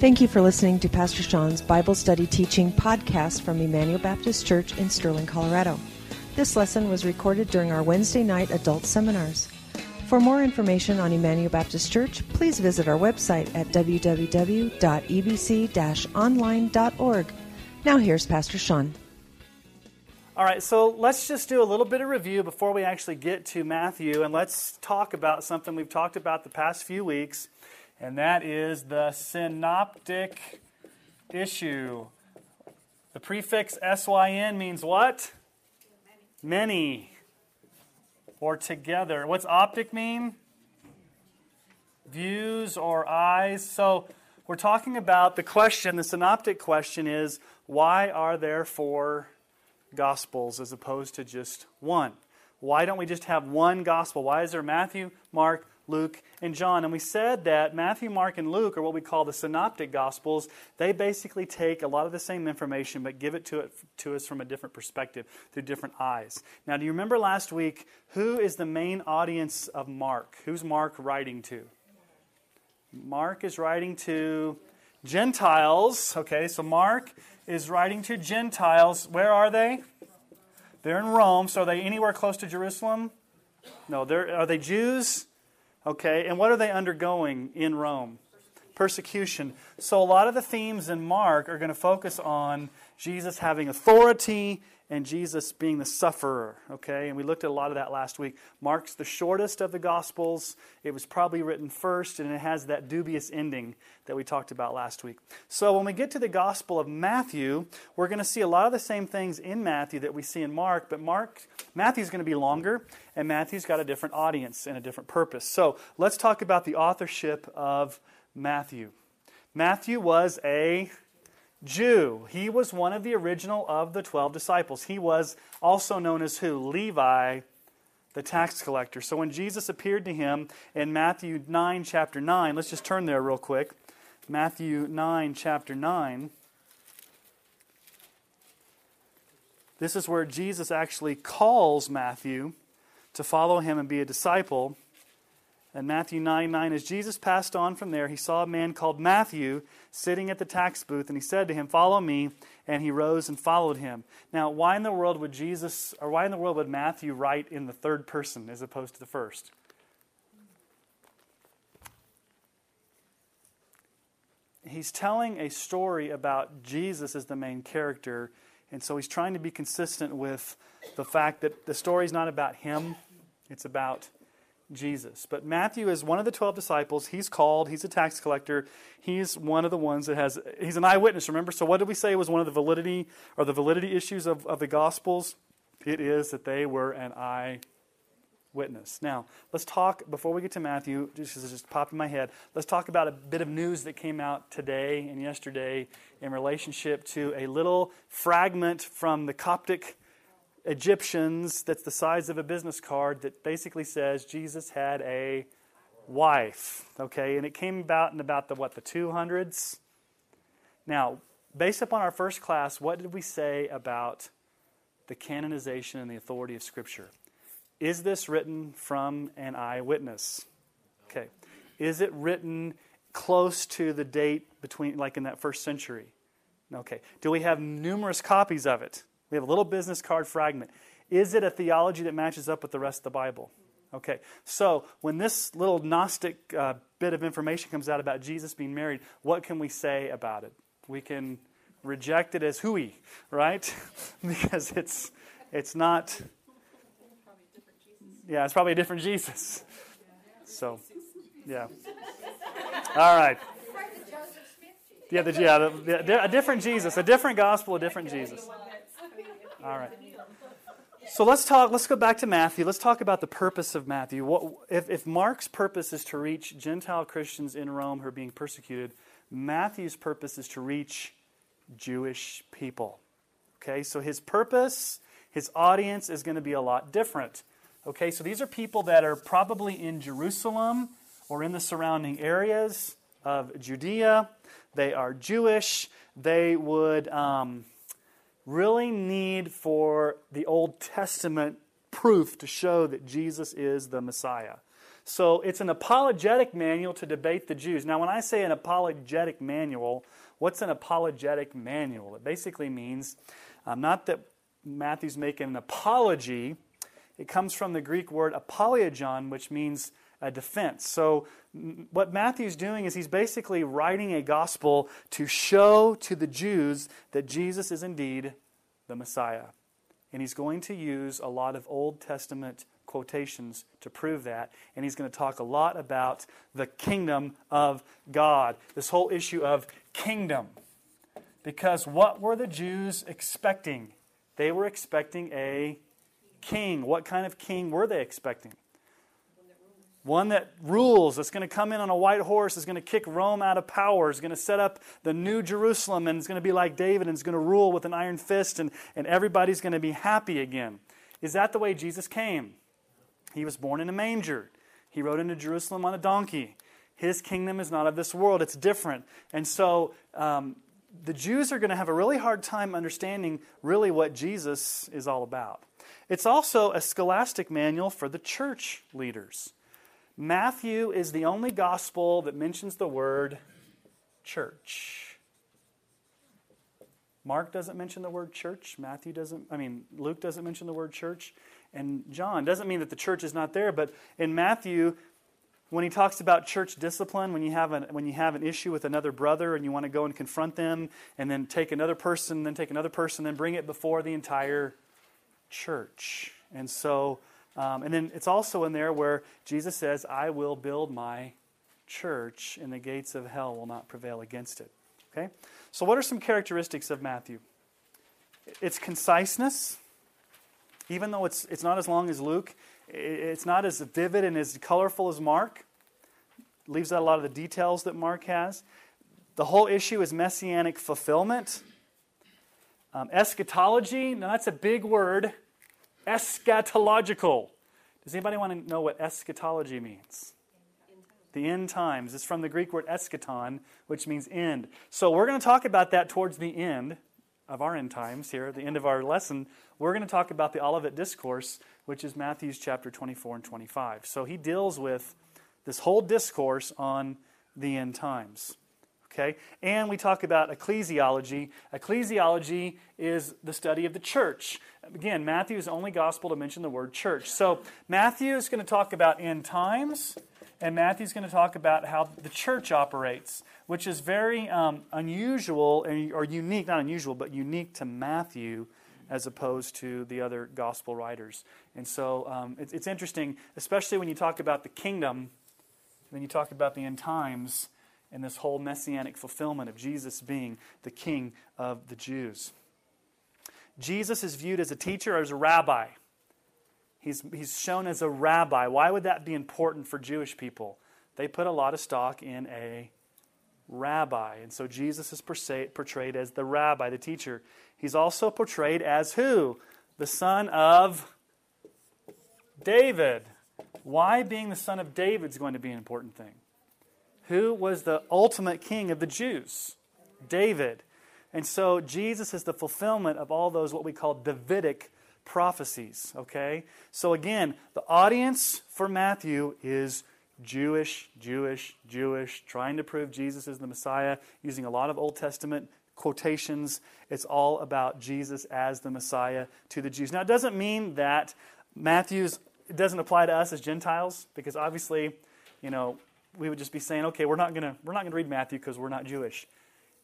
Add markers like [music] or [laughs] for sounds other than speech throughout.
Thank you for listening to Pastor Sean's Bible Study Teaching podcast from Emmanuel Baptist Church in Sterling, Colorado. This lesson was recorded during our Wednesday night adult seminars. For more information on Emmanuel Baptist Church, please visit our website at www.ebc online.org. Now, here's Pastor Sean. All right, so let's just do a little bit of review before we actually get to Matthew, and let's talk about something we've talked about the past few weeks, and that is the synoptic issue. The prefix SYN means what? Many. Or together. What's optic mean? Views or eyes. So we're talking about the question, the synoptic question is why are there four gospels as opposed to just one? Why don't we just have one gospel? Why is there Matthew, Mark, Luke, and John. And we said that Matthew, Mark, and Luke are what we call the synoptic gospels. They basically take a lot of the same information but give it to, it to us from a different perspective, through different eyes. Now, do you remember last week who is the main audience of Mark? Who's Mark writing to? Mark is writing to Gentiles. Okay, so Mark is writing to Gentiles. Where are they? They're in Rome. So are they anywhere close to Jerusalem? No. They're, are they Jews? Okay, and what are they undergoing in Rome? Persecution. So a lot of the themes in Mark are going to focus on Jesus having authority and Jesus being the sufferer. Okay, and we looked at a lot of that last week. Mark's the shortest of the Gospels. It was probably written first, and it has that dubious ending that we talked about last week. So when we get to the Gospel of Matthew, we're going to see a lot of the same things in Matthew that we see in Mark, but Mark Matthew's going to be longer, and Matthew's got a different audience and a different purpose. So let's talk about the authorship of Matthew. Matthew was a Jew. He was one of the original of the 12 disciples. He was also known as who? Levi, the tax collector. So when Jesus appeared to him in Matthew 9, chapter 9, let's just turn there real quick. Matthew 9, chapter 9. This is where Jesus actually calls Matthew to follow him and be a disciple. And Matthew 9 9, as Jesus passed on from there, he saw a man called Matthew sitting at the tax booth, and he said to him, Follow me. And he rose and followed him. Now, why in the world would Jesus, or why in the world would Matthew write in the third person as opposed to the first? He's telling a story about Jesus as the main character, and so he's trying to be consistent with the fact that the story is not about him, it's about Jesus. But Matthew is one of the 12 disciples. He's called, he's a tax collector. He's one of the ones that has, he's an eyewitness, remember? So, what did we say was one of the validity or the validity issues of, of the Gospels? It is that they were an eyewitness. Now, let's talk, before we get to Matthew, just as it just popped in my head, let's talk about a bit of news that came out today and yesterday in relationship to a little fragment from the Coptic Egyptians that's the size of a business card that basically says Jesus had a wife. Okay, and it came about in about the what, the 200s? Now, based upon our first class, what did we say about the canonization and the authority of Scripture? Is this written from an eyewitness? Okay. Is it written close to the date between, like in that first century? Okay. Do we have numerous copies of it? We have a little business card fragment. Is it a theology that matches up with the rest of the Bible? Okay, so when this little Gnostic uh, bit of information comes out about Jesus being married, what can we say about it? We can reject it as hooey, right? [laughs] because it's it's not. Yeah, it's probably a different Jesus. So, yeah. All right. Yeah, the, yeah, the, the, a different Jesus, a different gospel, a different Jesus. All right. So let's talk. Let's go back to Matthew. Let's talk about the purpose of Matthew. What, if, if Mark's purpose is to reach Gentile Christians in Rome who are being persecuted, Matthew's purpose is to reach Jewish people. Okay, so his purpose, his audience is going to be a lot different. Okay, so these are people that are probably in Jerusalem or in the surrounding areas of Judea. They are Jewish. They would. Um, really need for the Old Testament proof to show that Jesus is the Messiah. So it's an apologetic manual to debate the Jews. Now, when I say an apologetic manual, what's an apologetic manual? It basically means um, not that Matthew's making an apology, it comes from the Greek word apologion, which means a defense. So, what Matthew's doing is he's basically writing a gospel to show to the Jews that Jesus is indeed the Messiah. And he's going to use a lot of Old Testament quotations to prove that. And he's going to talk a lot about the kingdom of God, this whole issue of kingdom. Because what were the Jews expecting? They were expecting a king. What kind of king were they expecting? One that rules, that's going to come in on a white horse, is going to kick Rome out of power, is going to set up the new Jerusalem, and is going to be like David, and is going to rule with an iron fist, and, and everybody's going to be happy again. Is that the way Jesus came? He was born in a manger. He rode into Jerusalem on a donkey. His kingdom is not of this world, it's different. And so um, the Jews are going to have a really hard time understanding really what Jesus is all about. It's also a scholastic manual for the church leaders. Matthew is the only gospel that mentions the word church. Mark doesn't mention the word church. Matthew doesn't, I mean, Luke doesn't mention the word church and John. Doesn't mean that the church is not there, but in Matthew, when he talks about church discipline, when you have an, when you have an issue with another brother and you want to go and confront them, and then take another person, then take another person, then bring it before the entire church. And so, um, and then it's also in there where Jesus says, I will build my church, and the gates of hell will not prevail against it. Okay? So, what are some characteristics of Matthew? It's conciseness even though it's, it's not as long as Luke, it's not as vivid and as colorful as Mark. leaves out a lot of the details that Mark has. The whole issue is messianic fulfillment. Um, eschatology, now that's a big word. Eschatological. Does anybody want to know what eschatology means? The end times. It's from the Greek word eschaton, which means end. So we're going to talk about that towards the end of our end times here, at the end of our lesson, we're going to talk about the Olivet Discourse, which is Matthew's chapter 24 and 25. So he deals with this whole discourse on the end times. Okay? And we talk about ecclesiology. Ecclesiology is the study of the church. Again, Matthew is the only gospel to mention the word church. So Matthew is going to talk about end times, and Matthew's going to talk about how the church operates which is very um, unusual or unique, not unusual, but unique to Matthew as opposed to the other gospel writers. And so um, it's, it's interesting, especially when you talk about the kingdom, then you talk about the end times and this whole messianic fulfillment of Jesus being the king of the Jews. Jesus is viewed as a teacher or as a rabbi. He's, he's shown as a rabbi. Why would that be important for Jewish people? They put a lot of stock in a rabbi. And so Jesus is portrayed as the rabbi, the teacher. He's also portrayed as who? The son of David. Why being the son of David is going to be an important thing? Who was the ultimate king of the Jews? David. And so Jesus is the fulfillment of all those what we call Davidic prophecies. Okay? So again, the audience for Matthew is Jewish, Jewish, Jewish, trying to prove Jesus is the Messiah, using a lot of Old Testament quotations. It's all about Jesus as the Messiah to the Jews. Now, it doesn't mean that Matthew's it doesn't apply to us as Gentiles, because obviously, you know, we would just be saying, okay, we're not gonna we're not gonna read Matthew because we're not Jewish.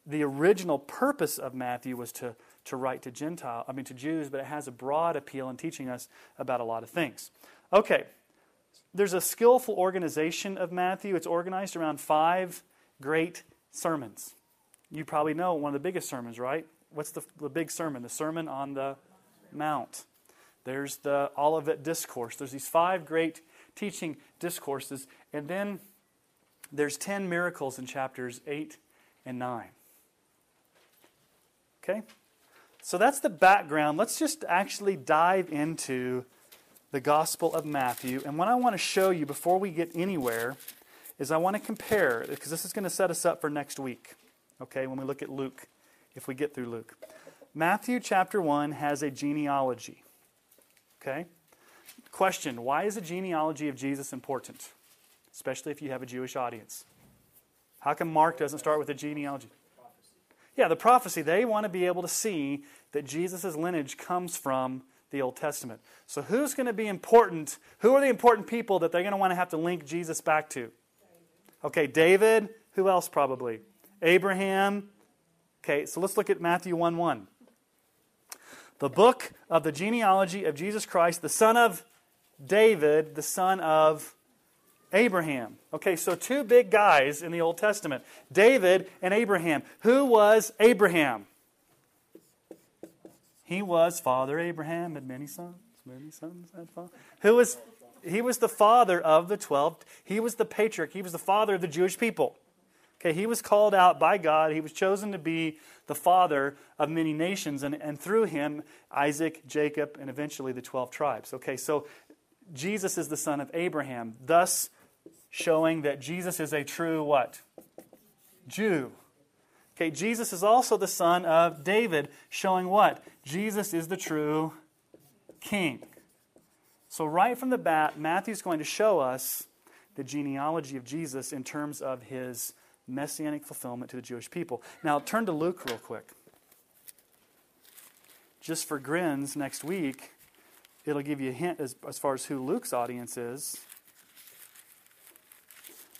The original purpose of Matthew was to to write to Gentile, I mean to Jews, but it has a broad appeal in teaching us about a lot of things. Okay, there's a skillful organization of Matthew. It's organized around five great sermons. You probably know one of the biggest sermons, right? What's the, the big sermon? The Sermon on the Mount. There's the Olivet Discourse. There's these five great teaching discourses. And then there's 10 miracles in chapters 8 and 9. Okay? So that's the background. Let's just actually dive into the Gospel of Matthew. And what I want to show you before we get anywhere is I want to compare, because this is going to set us up for next week, okay, when we look at Luke, if we get through Luke. Matthew chapter 1 has a genealogy, okay? Question Why is the genealogy of Jesus important? Especially if you have a Jewish audience. How come Mark doesn't start with a genealogy? Yeah, the prophecy. They want to be able to see that Jesus' lineage comes from the Old Testament. So, who's going to be important? Who are the important people that they're going to want to have to link Jesus back to? Okay, David. Who else probably? Abraham. Okay, so let's look at Matthew 1 1. The book of the genealogy of Jesus Christ, the son of David, the son of Abraham. Okay, so two big guys in the Old Testament David and Abraham. Who was Abraham? He was Father Abraham had many sons. Many sons had father. Who was he was the father of the 12. He was the patriarch. He was the father of the Jewish people. Okay, he was called out by God. He was chosen to be the father of many nations, and, and through him, Isaac, Jacob, and eventually the 12 tribes. Okay, so Jesus is the son of Abraham, thus showing that Jesus is a true what? Jew. Okay, Jesus is also the son of David, showing what? Jesus is the true king. So, right from the bat, Matthew's going to show us the genealogy of Jesus in terms of his messianic fulfillment to the Jewish people. Now, turn to Luke real quick. Just for grins, next week, it'll give you a hint as, as far as who Luke's audience is.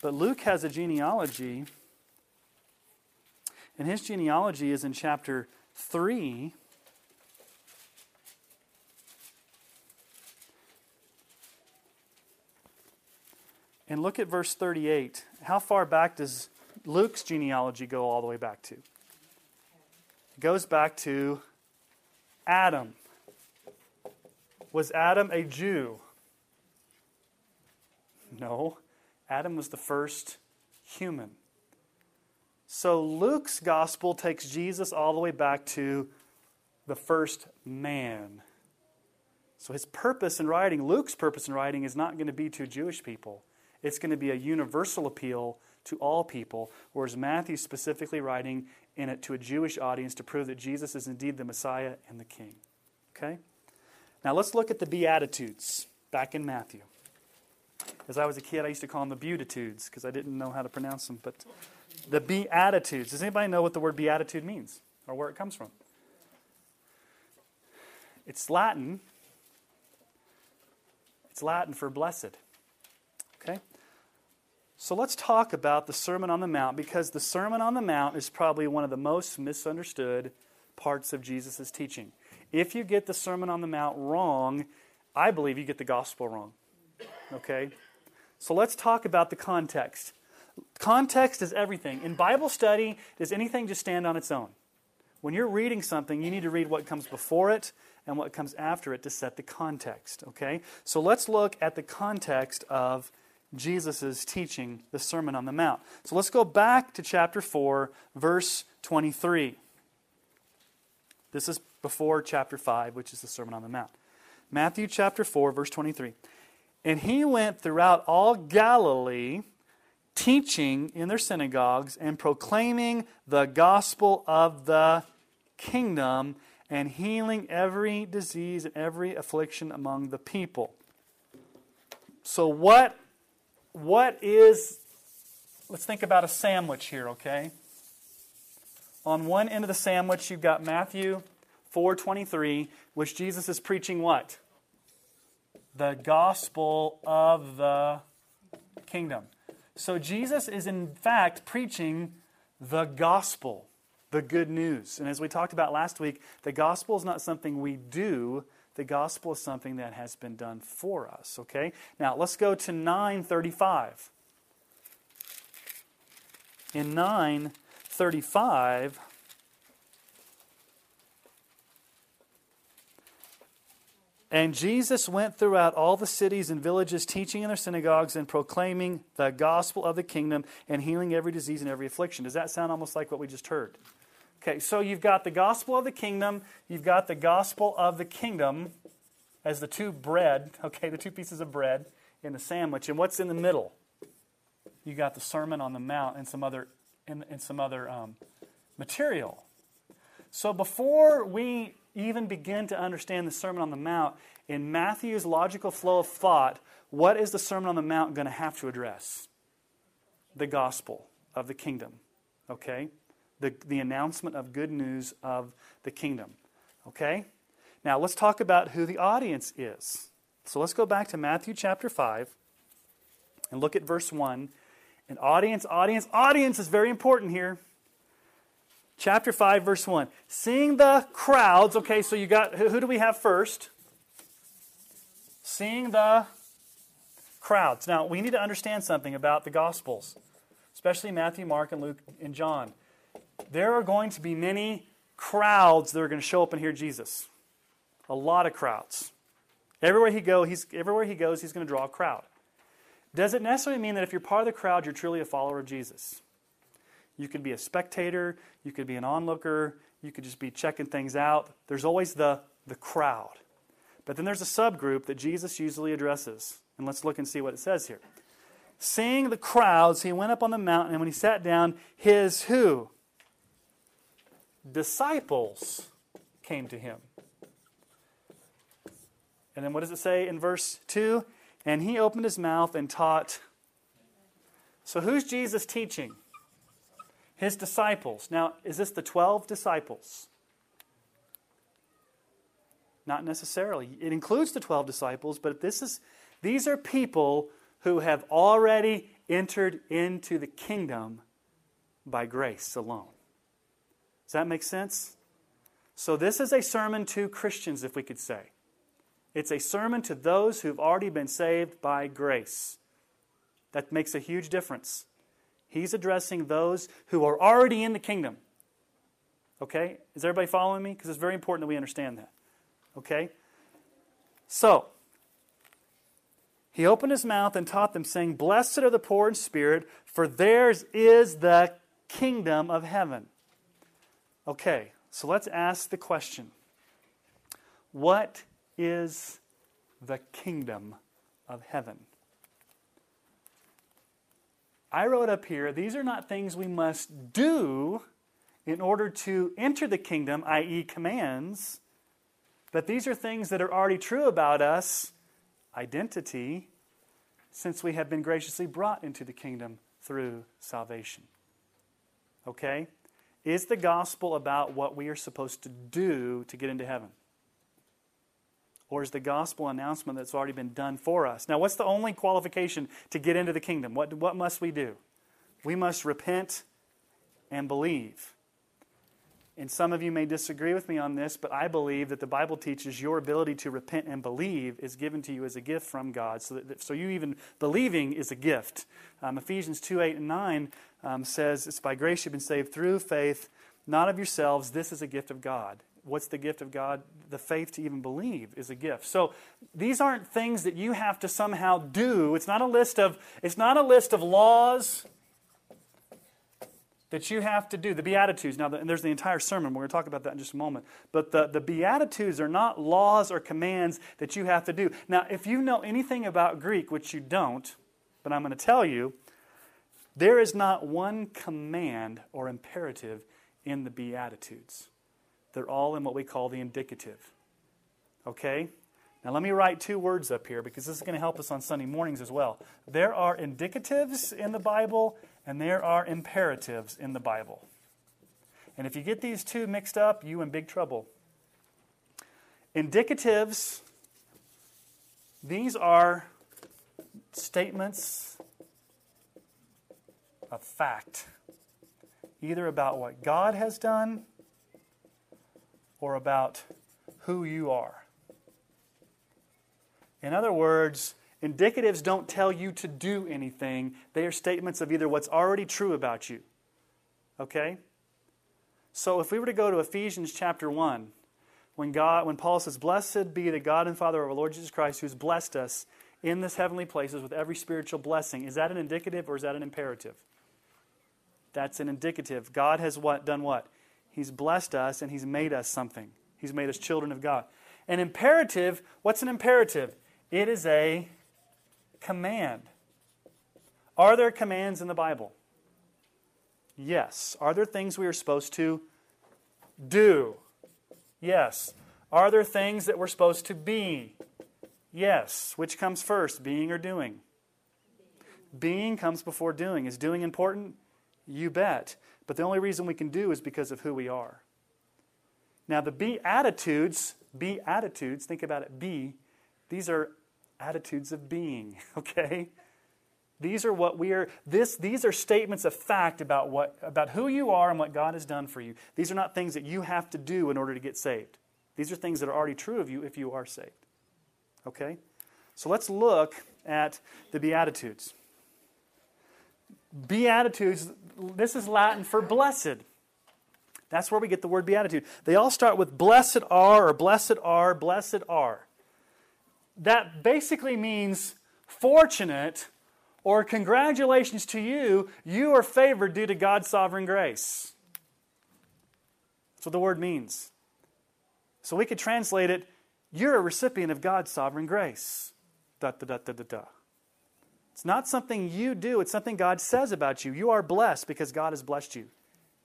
But Luke has a genealogy, and his genealogy is in chapter 3. And look at verse 38. How far back does Luke's genealogy go all the way back to? It goes back to Adam. Was Adam a Jew? No. Adam was the first human. So Luke's gospel takes Jesus all the way back to the first man. So his purpose in writing, Luke's purpose in writing, is not going to be to Jewish people. It's going to be a universal appeal to all people, whereas Matthew's specifically writing in it to a Jewish audience to prove that Jesus is indeed the Messiah and the King. Okay? Now let's look at the Beatitudes back in Matthew. As I was a kid, I used to call them the Beatitudes because I didn't know how to pronounce them. But the Beatitudes. Does anybody know what the word Beatitude means or where it comes from? It's Latin. It's Latin for blessed. Okay? So let's talk about the Sermon on the Mount because the Sermon on the Mount is probably one of the most misunderstood parts of Jesus' teaching. If you get the Sermon on the Mount wrong, I believe you get the gospel wrong. Okay? So let's talk about the context. Context is everything. In Bible study, does anything just stand on its own? When you're reading something, you need to read what comes before it and what comes after it to set the context. Okay? So let's look at the context of Jesus' teaching, the Sermon on the Mount. So let's go back to chapter 4, verse 23. This is before chapter 5, which is the Sermon on the Mount. Matthew chapter 4, verse 23. And he went throughout all Galilee, teaching in their synagogues and proclaiming the gospel of the kingdom and healing every disease and every affliction among the people. So, what what is, let's think about a sandwich here, okay? On one end of the sandwich, you've got Matthew 4.23, which Jesus is preaching what? The gospel of the kingdom. So Jesus is in fact preaching the gospel, the good news. And as we talked about last week, the gospel is not something we do, the gospel is something that has been done for us, okay? Now, let's go to 935. In 935, And Jesus went throughout all the cities and villages, teaching in their synagogues and proclaiming the gospel of the kingdom and healing every disease and every affliction. Does that sound almost like what we just heard? Okay, so you've got the gospel of the kingdom, you've got the gospel of the kingdom as the two bread, okay, the two pieces of bread in the sandwich. And what's in the middle? You got the Sermon on the Mount and some other, and, and some other um, material. So before we even begin to understand the Sermon on the Mount, in Matthew's logical flow of thought, what is the Sermon on the Mount going to have to address? The gospel of the kingdom. Okay? The, the announcement of good news of the kingdom. Okay? Now let's talk about who the audience is. So let's go back to Matthew chapter 5 and look at verse 1. And audience, audience, audience is very important here. Chapter 5, verse 1. Seeing the crowds, okay, so you got, who, do we have first? Seeing the crowds. Now, we need to understand something about the Gospels, especially Matthew, Mark, and Luke, and John. There are going to be many crowds that are going to show up and hear Jesus. A lot of crowds. Everywhere he, go, he's, everywhere he goes, he's going to draw a crowd. Does it necessarily mean that if you're part of the crowd, you're truly a follower of Jesus? You could be a spectator, you could be an onlooker, you could just be checking things out. There's always the, the crowd. But then there's a subgroup that Jesus usually addresses. And let's look and see what it says here. Seeing the crowds, he went up on the mountain, and when he sat down, his who? Disciples came to him. And then what does it say in verse 2? And he opened his mouth and taught. So who's Jesus teaching? His disciples. Now, is this the 12 disciples? Not necessarily. It includes the 12 disciples, but this is these are people who have already entered into the kingdom by grace alone. Does that make sense? So, this is a sermon to Christians, if we could say. It's a sermon to those who've already been saved by grace. That makes a huge difference. He's addressing those who are already in the kingdom. Okay? Is everybody following me? Because it's very important that we understand that. Okay? So, he opened his mouth and taught them, saying, Blessed are the poor in spirit, for theirs is the kingdom of heaven. Okay, so let's ask the question What is the kingdom of heaven. I wrote up here, these are not things we must do in order to enter the kingdom, i.e., commands, but these are things that are already true about us, identity, since we have been graciously brought into the kingdom through salvation. Okay? Is the gospel about what we are supposed to do to get into heaven? Or is the gospel announcement that's already been done for us? Now, what's the only qualification to get into the kingdom? What, what must we do? We must repent and believe. And some of you may disagree with me on this, but I believe that the Bible teaches your ability to repent and believe is given to you as a gift from God. So, that, so you even believing is a gift. Um, Ephesians 2 8 and 9 um, says, It's by grace you've been saved through faith, not of yourselves. This is a gift of God what's the gift of God? The faith to even believe is a gift. So these aren't things that you have to somehow do. It's not a list of it's not a list of laws that you have to do. The Beatitudes. Now, and there's the entire sermon. We're going to talk about that in just a moment. But the, the Beatitudes are not laws or commands that you have to do. Now, if you know anything about Greek, which you don't, but I'm going to tell you, there is not one command or imperative in the Beatitudes. They're all in what we call the indicative. Okay? Now, let me write two words up here because this is going to help us on Sunday mornings as well. There are indicatives in the Bible and there are imperatives in the Bible. And if you get these two mixed up, you in big trouble. Indicatives, these are statements of fact, either about what God has done or about who you are. In other words, indicatives don't tell you to do anything, they are statements of either what's already true about you. Okay? So if we were to go to Ephesians chapter 1, when God when Paul says, Blessed be the God and Father of our Lord Jesus Christ, who's blessed us in this heavenly places with every spiritual blessing, is that an indicative or is that an imperative? That's an indicative. God has what done what? He's blessed us and He's made us something. He's made us children of God. An imperative, what's an imperative? It is a command. Are there commands in the Bible? Yes. Are there things we are supposed to do? Yes. Are there things that we're supposed to be? Yes. Which comes first, being or doing? Being comes before doing. Is doing important? You bet. But the only reason we can do is because of who we are. Now, the be attitudes, be attitudes, think about it, be, these are attitudes of being, [laughs] okay? These are what we are this these are statements of fact about what about who you are and what God has done for you. These are not things that you have to do in order to get saved. These are things that are already true of you if you are saved. Okay? So let's look at the beatitudes. Beatitudes, this is Latin for blessed. That's where we get the word beatitude. They all start with blessed are or blessed are, blessed are. That basically means fortunate or congratulations to you, you are favored due to God's sovereign grace. That's what the word means. So we could translate it, you're a recipient of God's sovereign grace. Da, da, da, da, da, da. It's not something you do, it's something God says about you. You are blessed because God has blessed you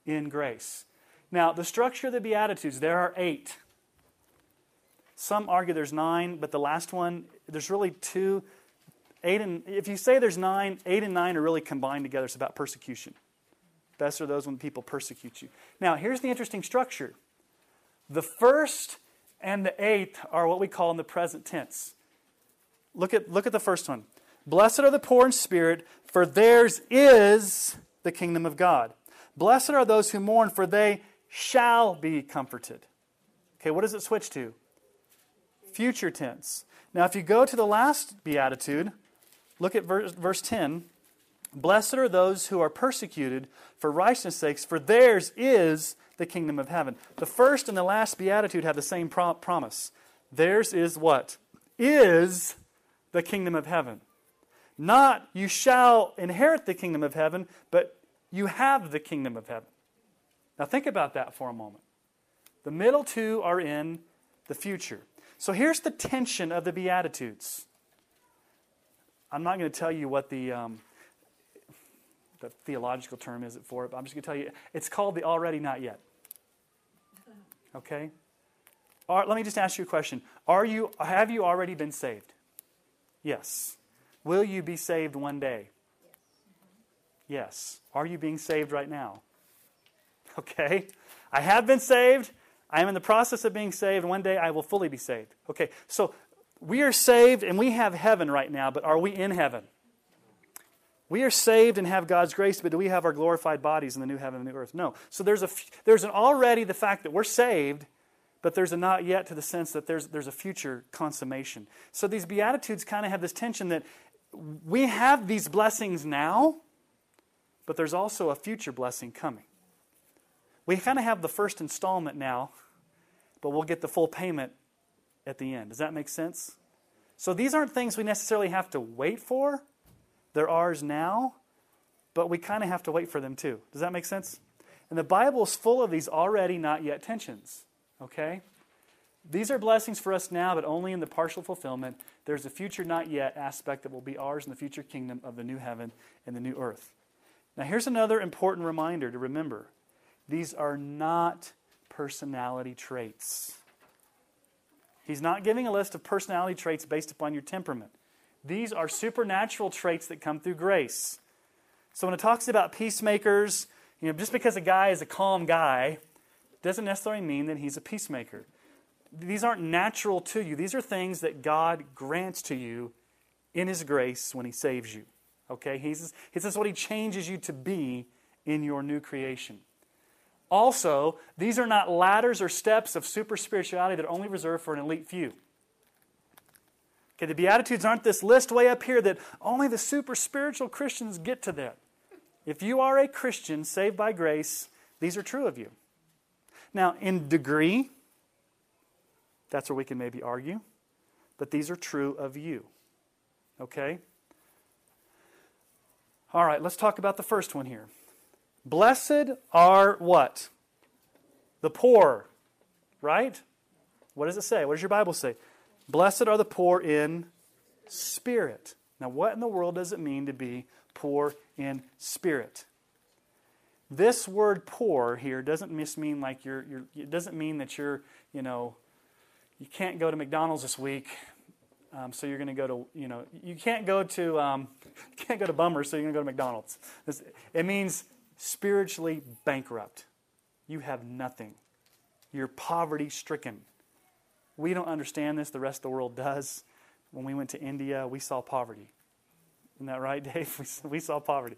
in grace. Now, the structure of the Beatitudes, there are eight. Some argue there's nine, but the last one, there's really two Eight and if you say there's nine, eight and nine are really combined together. It's about persecution. Best are those when people persecute you. Now, here's the interesting structure. The first and the eighth are what we call in the present tense. Look at, look at the first one. Blessed are the poor in spirit, for theirs is the kingdom of God. Blessed are those who mourn, for they shall be comforted. Okay, what does it switch to? Future tense. Now, if you go to the last beatitude, Look at verse, verse 10. Blessed are those who are persecuted for righteousness' sakes, for theirs is the kingdom of heaven. The first and the last beatitude have the same pro- promise. Theirs is what? Is the kingdom of heaven. Not you shall inherit the kingdom of heaven, but you have the kingdom of heaven. Now think about that for a moment. The middle two are in the future. So here's the tension of the Beatitudes. I'm not going to tell you what the, um, the theological term is for it, but I'm just going to tell you it's called the already not yet. Okay? let me just ask you a question. Are you, have you already been saved? Yes. Will you be saved one day? Yes. Are you being saved right now? [laughs] Okay. I have been saved. I am in the process of being saved. One day I will fully be saved. Okay. So we are saved and we have heaven right now, but are we in heaven? We are saved and have God's grace, but do we have our glorified bodies in the new heaven and the new earth? No. So there's, a, there's an already the fact that we're saved, but there's a not yet to the sense that there's, there's a future consummation. So these Beatitudes kind of have this tension that we have these blessings now, but there's also a future blessing coming. We kind of have the first installment now, but we'll get the full payment at the end. Does that make sense? So these aren't things we necessarily have to wait for. They're ours now, but we kind of have to wait for them too. Does that make sense? And the Bible is full of these already not yet tensions. Okay? These are blessings for us now, but only in the partial fulfillment. There's a future not yet aspect that will be ours in the future kingdom of the new heaven and the new earth. Now, here's another important reminder to remember these are not personality traits. He's not giving a list of personality traits based upon your temperament. These are supernatural traits that come through grace. So when it talks about peacemakers, you know, just because a guy is a calm guy doesn't necessarily mean that he's a peacemaker. These aren't natural to you. These are things that God grants to you in his grace when he saves you. Okay? He's, this is what he changes you to be in your new creation. Also, these are not ladders or steps of super spirituality that are only reserved for an elite few. Okay, the Beatitudes aren't this list way up here that only the super spiritual Christians get to that. If you are a Christian saved by grace, these are true of you. Now, in degree, that's where we can maybe argue, but these are true of you. Okay? All right, let's talk about the first one here. Blessed are what? The poor, right? What does it say? What does your Bible say? Blessed are the poor in spirit. Now, what in the world does it mean to be poor in spirit? This word poor here doesn't just mean like you're, you're it doesn't mean that you're, you know, you can't go to McDonald's this week Um, so you're going to go to, you know, you can't go to, um, [laughs] can't go to Bummer, so you're going to go to McDonald's. This, it means spiritually bankrupt. You have nothing. You're poverty stricken. We don't understand this, the rest of the world does. When we went to India, we saw poverty. Isn't that right, [laughs] Dave? We, we saw poverty.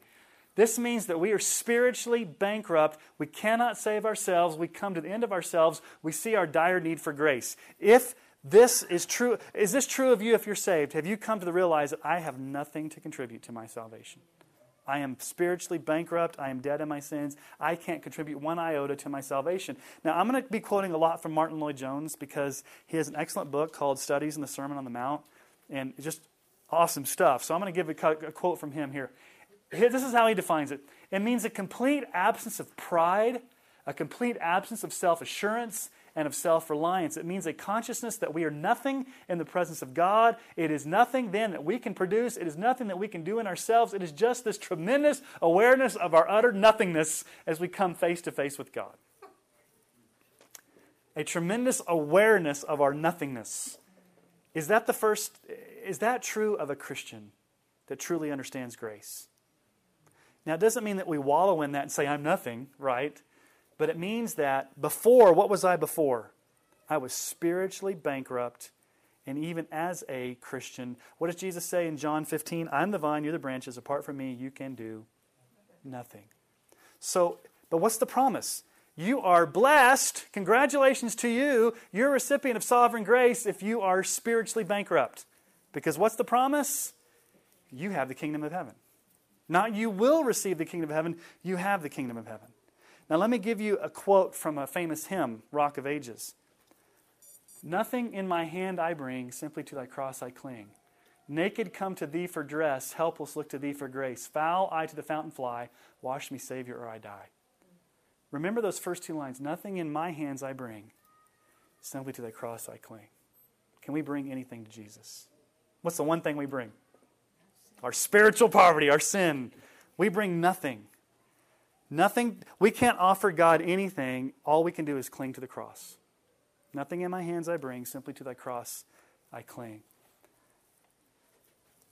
This means that we are spiritually bankrupt. We cannot save ourselves. We come to the end of ourselves. We see our dire need for grace. If this is true, is this true of you if you're saved? Have you come to the realize that I have nothing to contribute to my salvation? I am spiritually bankrupt. I am dead in my sins. I can't contribute one iota to my salvation. Now, I'm going to be quoting a lot from Martyn Lloyd-Jones because he has an excellent book called Studies in the Sermon on the Mount, and just awesome stuff. So I'm going to give a, quote from him here. This is how he defines it it means a complete absence of pride, a complete absence of self assurance, and of self reliance. It means a consciousness that we are nothing in the presence of God. It is nothing then that we can produce. It is nothing that we can do in ourselves. It is just this tremendous awareness of our utter nothingness as we come face to face with God. A tremendous awareness of our nothingness. Is that the first, is that true of a Christian that truly understands grace? Now, it doesn't mean that we wallow in that and say, I'm nothing, right? But it means that before, what was I before? I was spiritually bankrupt. And even as a Christian, what does Jesus say in John 15? I'm the vine, you're the branches. Apart from me, you can do nothing. So, but what's the promise? You are blessed. Congratulations to you. You're a recipient of sovereign grace if you are spiritually bankrupt. Because what's the promise? You have the kingdom of heaven. Not you will receive the kingdom of heaven, you have the kingdom of heaven. Now, let me give you a quote from a famous hymn, Rock of Ages. Nothing in my hand I bring, simply to thy cross I cling. Naked come to thee for dress, helpless look to thee for grace. Foul I to the fountain fly, wash me, Savior, or I die. Remember those first two lines. Nothing in my hands I bring, simply to thy cross I cling. Can we bring anything to Jesus? What's the one thing we bring? Our spiritual poverty, our sin. We bring nothing. Nothing. We can't offer God anything. All we can do is cling to the cross. Nothing in my hands I bring, simply to thy cross I cling.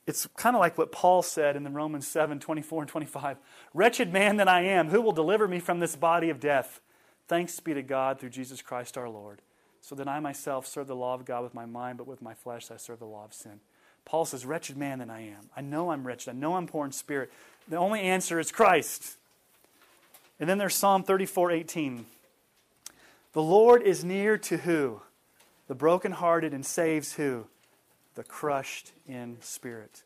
It's kind of like what Paul said in the Romans 7 24 and 25. Wretched man that I am, who will deliver me from this body of death? Thanks be to God through Jesus Christ our Lord. So that I myself serve the law of God with my mind, but with my flesh I serve the law of sin. Paul says, Wretched man that I am. I know I'm wretched. I know I'm poor in spirit. The only answer is Christ. And then there's Psalm 34 18. The Lord is near to who? The brokenhearted and saves who? The crushed in spirit.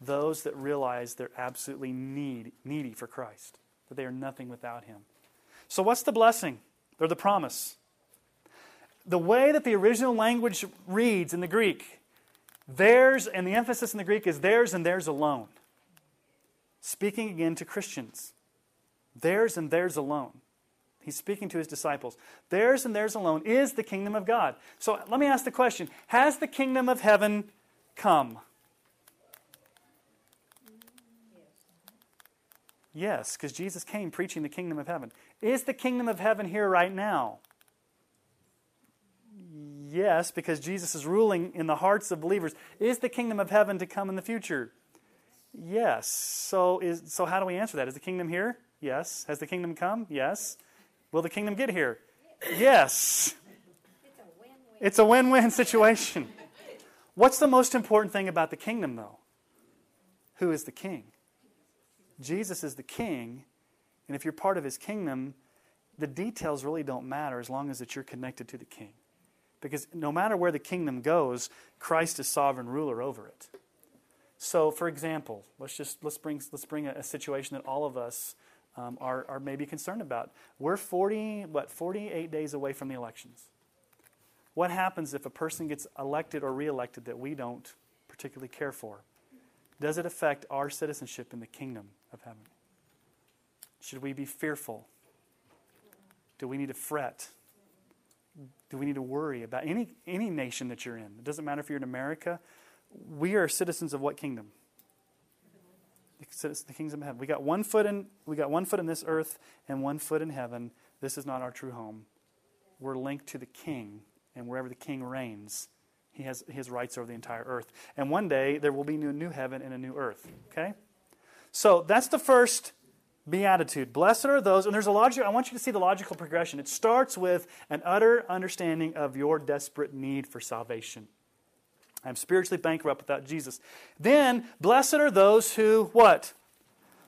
Those that realize they're absolutely need, needy for Christ, that they are nothing without Him. So, what's the blessing or the promise? The way that the original language reads in the Greek Theirs, and the emphasis in the Greek is theirs and theirs alone. Speaking again to Christians. Theirs and theirs alone. He's speaking to his disciples. Theirs and theirs alone is the kingdom of God. So let me ask the question Has the kingdom of heaven come? Yes, because Jesus came preaching the kingdom of heaven. Is the kingdom of heaven here right now? Yes, because Jesus is ruling in the hearts of believers. Is the kingdom of heaven to come in the future? Yes. So, is, so how do we answer that? Is the kingdom here? Yes. Has the kingdom come? Yes. Will the kingdom get here? Yes. It's a win win situation. What's the most important thing about the kingdom, though? Who is the king? Jesus is the king, and if you're part of his kingdom, the details really don't matter as long as that you're connected to the king. Because no matter where the kingdom goes, Christ is sovereign ruler over it. So, for example, let's just let's bring let's bring a, a situation that all of us um, are, are maybe concerned about. We're 40 what 48 days away from the elections. What happens if a person gets elected or reelected that we don't particularly care for? Does it affect our citizenship in the kingdom of heaven? Should we be fearful? Do we need to fret? Do we need to worry about any, any nation that you're in? It doesn't matter if you're in America. We are citizens of what kingdom? The kingdom of heaven. We got one foot in we got one foot in this earth and one foot in heaven. This is not our true home. We're linked to the king, and wherever the king reigns, He has, his rights over the entire earth. And one day there will be a new, new heaven and a new earth. Okay? So that's the first beatitude. Blessed are those, and there's a logic, I want you to see the logical progression. It starts with an utter understanding of your desperate need for salvation. I'm spiritually bankrupt without Jesus. Then, blessed are those who, what?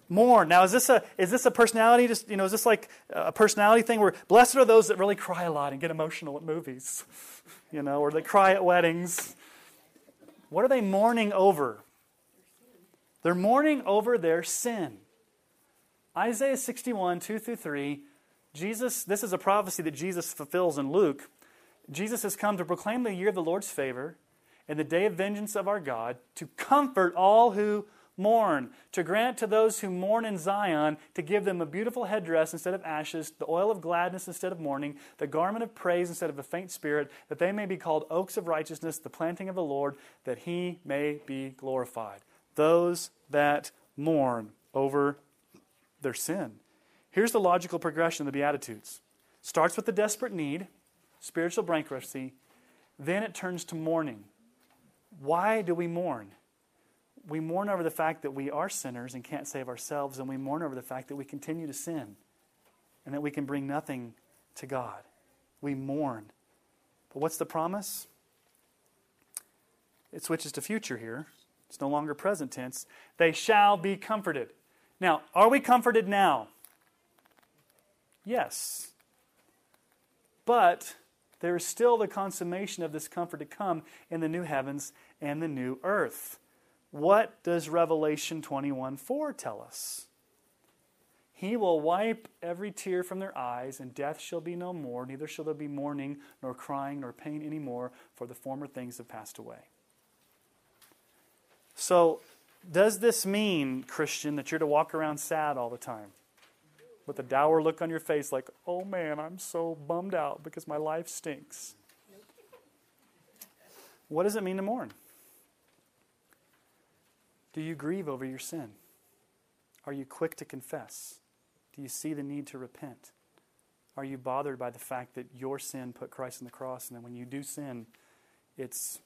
Mourn. Now, is this a is this a personality? Just you know, is this like a personality thing where blessed are those that really cry a lot and get emotional at movies, [laughs] you know, or they cry at weddings? What are they mourning over? They're mourning over their sin. Isaiah 61, 2 through 3, Jesus, this is a prophecy that Jesus fulfills in Luke. Jesus has come to proclaim the year of the Lord's favor and the day of vengeance of our God, to comfort all who mourn, to grant to those who mourn in Zion, to give them a beautiful headdress instead of ashes, the oil of gladness instead of mourning, the garment of praise instead of a faint spirit, that they may be called oaks of righteousness, the planting of the Lord, that he may be glorified. Those that mourn over their sin. Here's the logical progression of the Beatitudes starts with the desperate need, spiritual bankruptcy, then it turns to mourning. Why do we mourn? We mourn over the fact that we are sinners and can't save ourselves, and we mourn over the fact that we continue to sin and that we can bring nothing to God. We mourn. But what's the promise? It switches to future here. It's no longer present tense. They shall be comforted. Now, are we comforted now? Yes. But there is still the consummation of this comfort to come in the new heavens and the new earth. What does Revelation 21 4 tell us? He will wipe every tear from their eyes, and death shall be no more, neither shall there be mourning, nor crying, nor pain any more, for the former things have passed away. So, does this mean, Christian, that you're to walk around sad all the time? with a dour look on your face, like, oh man, I'm so bummed out because my life stinks. What does it mean to mourn? Do you grieve over your sin? Are you quick to confess? Do you see the need to repent? Are you bothered by the fact that your sin put Christ on the cross, and then when you do sin, it's,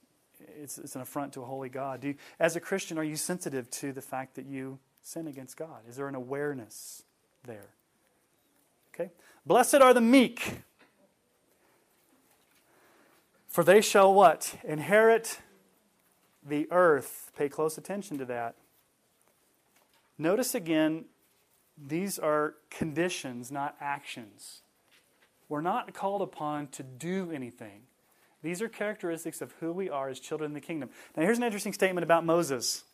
it's, it's an affront to a holy God? Do you, as a Christian, are you sensitive to the fact that you sin against God? Is there an awareness there? Okay? Blessed are the meek, for they shall what? Inherit the earth. Pay close attention to that. Notice again, these are conditions, not actions. We're not called upon to do anything. These are characteristics of who we are as children in the kingdom. Now, here's an interesting statement about Moses.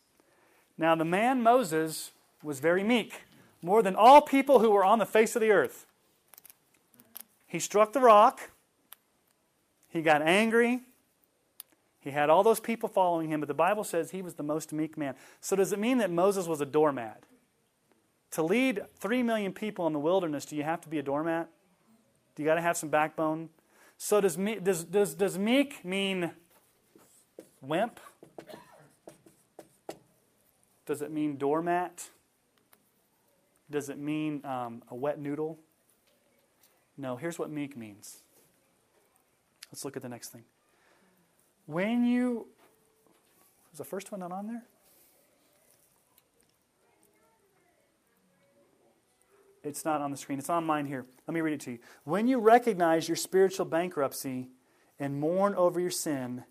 Now, the man Moses was very meek, more than all people who were on the face of the earth. He struck the rock. He got angry. He had all those people following him, but the Bible says he was the most meek man. So, does it mean that Moses was a doormat? To lead three million people in the wilderness, do you have to be a doormat? Do you got to have some backbone? So, does, does, does, does meek mean wimp? Does it mean doormat? Does it mean um, a wet noodle? No, here's what meek means. Let's look at the next thing. When you. Is the first one not on there? It's not on the screen. It's on mine here. Let me read it to you. When you recognize your spiritual bankruptcy and mourn over your sin,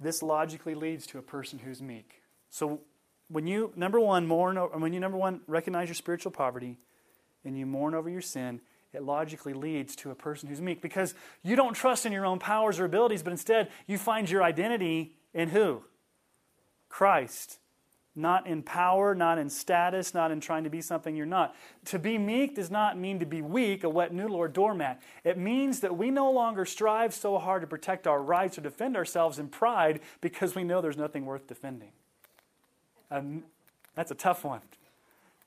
this logically leads to a person who's meek. So when you number one mourn when you number one recognize your spiritual poverty and you mourn over your sin, it logically leads to a person who's meek because you don't trust in your own powers or abilities, but instead you find your identity in who? Christ. Not in power, not in status, not in trying to be something you're not. To be meek does not mean to be weak, a wet noodle, or doormat. It means that we no longer strive so hard to protect our rights or defend ourselves in pride because we know there's nothing worth defending. Um, that's a tough one.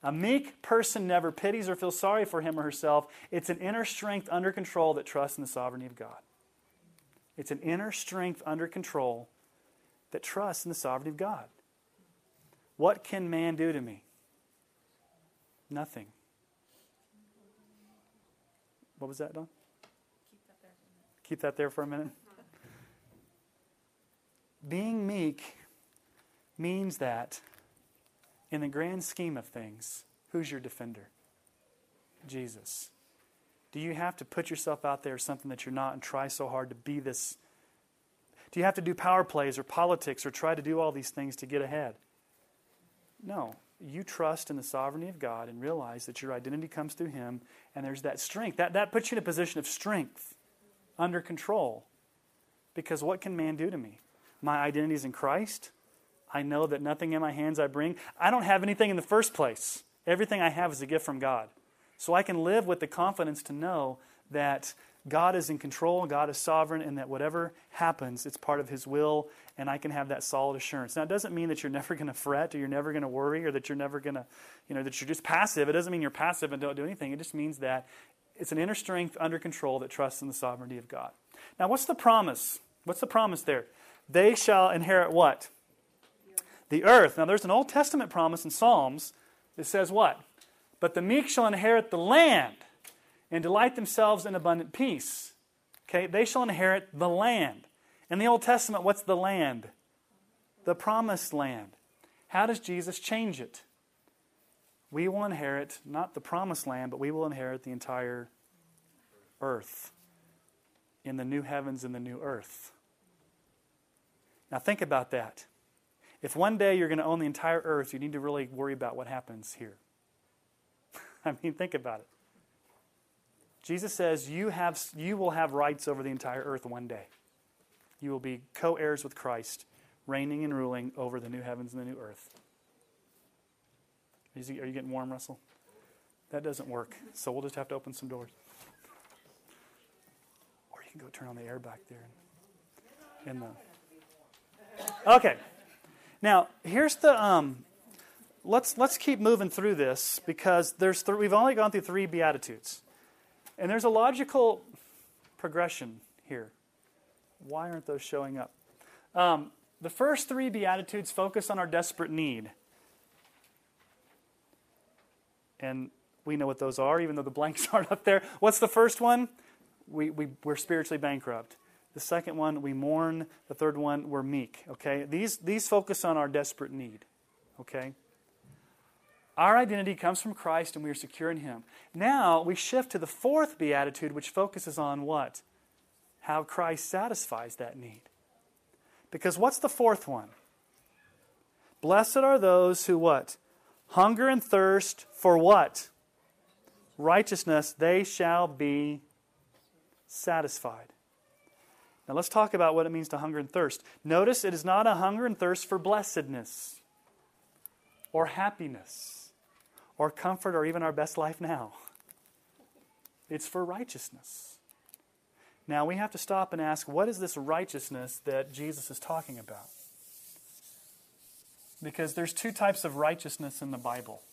A meek person never pities or feels sorry for him or herself. It's an inner strength under control that trusts in the sovereignty of God. It's an inner strength under control that trusts in the sovereignty of God. What can man do to me? Nothing. What was that, Don? Keep that there for a minute. being meek means that, in the grand scheme of things, who's your defender? Jesus. Do you have to put yourself out there something that you're not and try so hard to be this? Do you have to do power plays or politics or try to do all these things to get ahead? No. You trust in the sovereignty of God and realize that your identity comes through Him, and there's that strength. That, that puts you in a position of strength, under control. Because what can man do to me? My identity is in Christ. I know that nothing in my hands I bring. I don't have anything in the first place. Everything I have is a gift from God. So I can live with the confidence to know that God is in control, God is sovereign, and that whatever happens, it's part of His will, and I can have that solid assurance. Now, it doesn't mean that you're never going to fret, or you're never going to worry, or that you're never going to, you know, that you're just passive. It doesn't mean you're passive and don't do anything. It just means that it's an inner strength under control that trusts in the sovereignty of God. Now, what's the promise? What's the promise there? They shall inherit what? The earth. Now, there's an Old Testament promise in Psalms that says what? But the meek shall inherit the land and delight themselves in abundant peace. Okay, they shall inherit the land. In the Old Testament, what's the land? The promised land. How does Jesus change it? We will inherit not the promised land, but we will inherit the entire earth in the new heavens and the new earth. Now, think about that. If one day you're going to own the entire earth, you need to really worry about what happens here. [laughs] I mean, think about it. Jesus says you, have, you will have rights over the entire earth one day. You will be co heirs with Christ, reigning and ruling over the new heavens and the new earth. Is he, are you getting warm, Russell? That doesn't work, so we'll just have to open some doors. Or you can go turn on the air back there. In the okay. Now here's the um, let's let's keep moving through this because there's th- we've only gone through three beatitudes, and there's a logical progression here. Why aren't those showing up? Um, the first three beatitudes focus on our desperate need, and we know what those are, even though the blanks [laughs] aren't up there. What's the first one? We, we, we're spiritually bankrupt. The second one, we mourn. The third one, we're meek. Okay? These, these focus on our desperate need. Okay? Our identity comes from Christ and we are secure in Him. Now we shift to the fourth beatitude, which focuses on what? How Christ satisfies that need. Because what's the fourth one? Blessed are those who what? Hunger and thirst for what? Righteousness, they shall be satisfied. Now let's talk about what it means to hunger and thirst. Notice it is not a hunger and thirst for blessedness or happiness or comfort or even our best life now. It's for righteousness. Now we have to stop and ask what is this righteousness that Jesus is talking about? Because there's two types of righteousness in the Bible.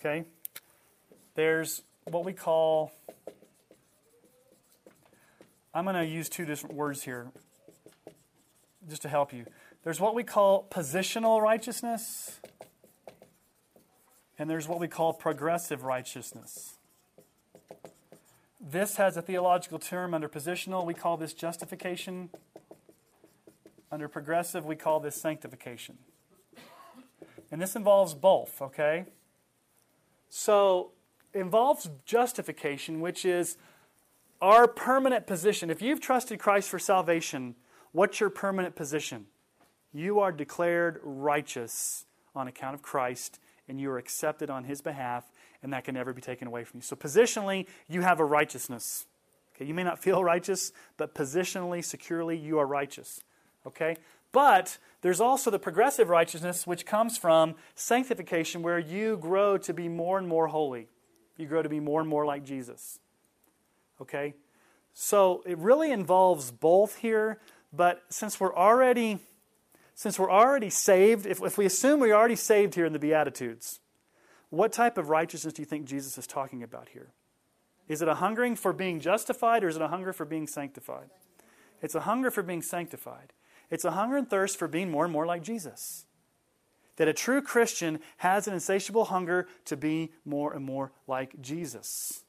Okay? There's what we call, I'm going to use two different words here just to help you. There's what we call positional righteousness, and there's what we call progressive righteousness. This has a theological term under positional. We call this justification. Under progressive, we call this sanctification. And this involves both, okay? So, involves justification, which is our permanent position. If you've trusted Christ for salvation, what's your permanent position? You are declared righteous on account of Christ and you are accepted on his behalf, and that can never be taken away from you. So, positionally, you have a righteousness. Okay, you may not feel [laughs] righteous, but positionally, securely, you are righteous. Okay? But there's also the progressive righteousness, which comes from sanctification, where you grow to be more and more holy. You grow to be more and more like Jesus. Okay? So it really involves both here, but since we're already since we're already saved, if, if we assume we're already saved here in the Beatitudes, what type of righteousness do you think Jesus is talking about here? Is it a hungering for being justified or is it a hunger for being sanctified? It's a hunger for being sanctified. It's a hunger and thirst for being more and more like Jesus. That a true Christian has an insatiable hunger to be more and more like Jesus,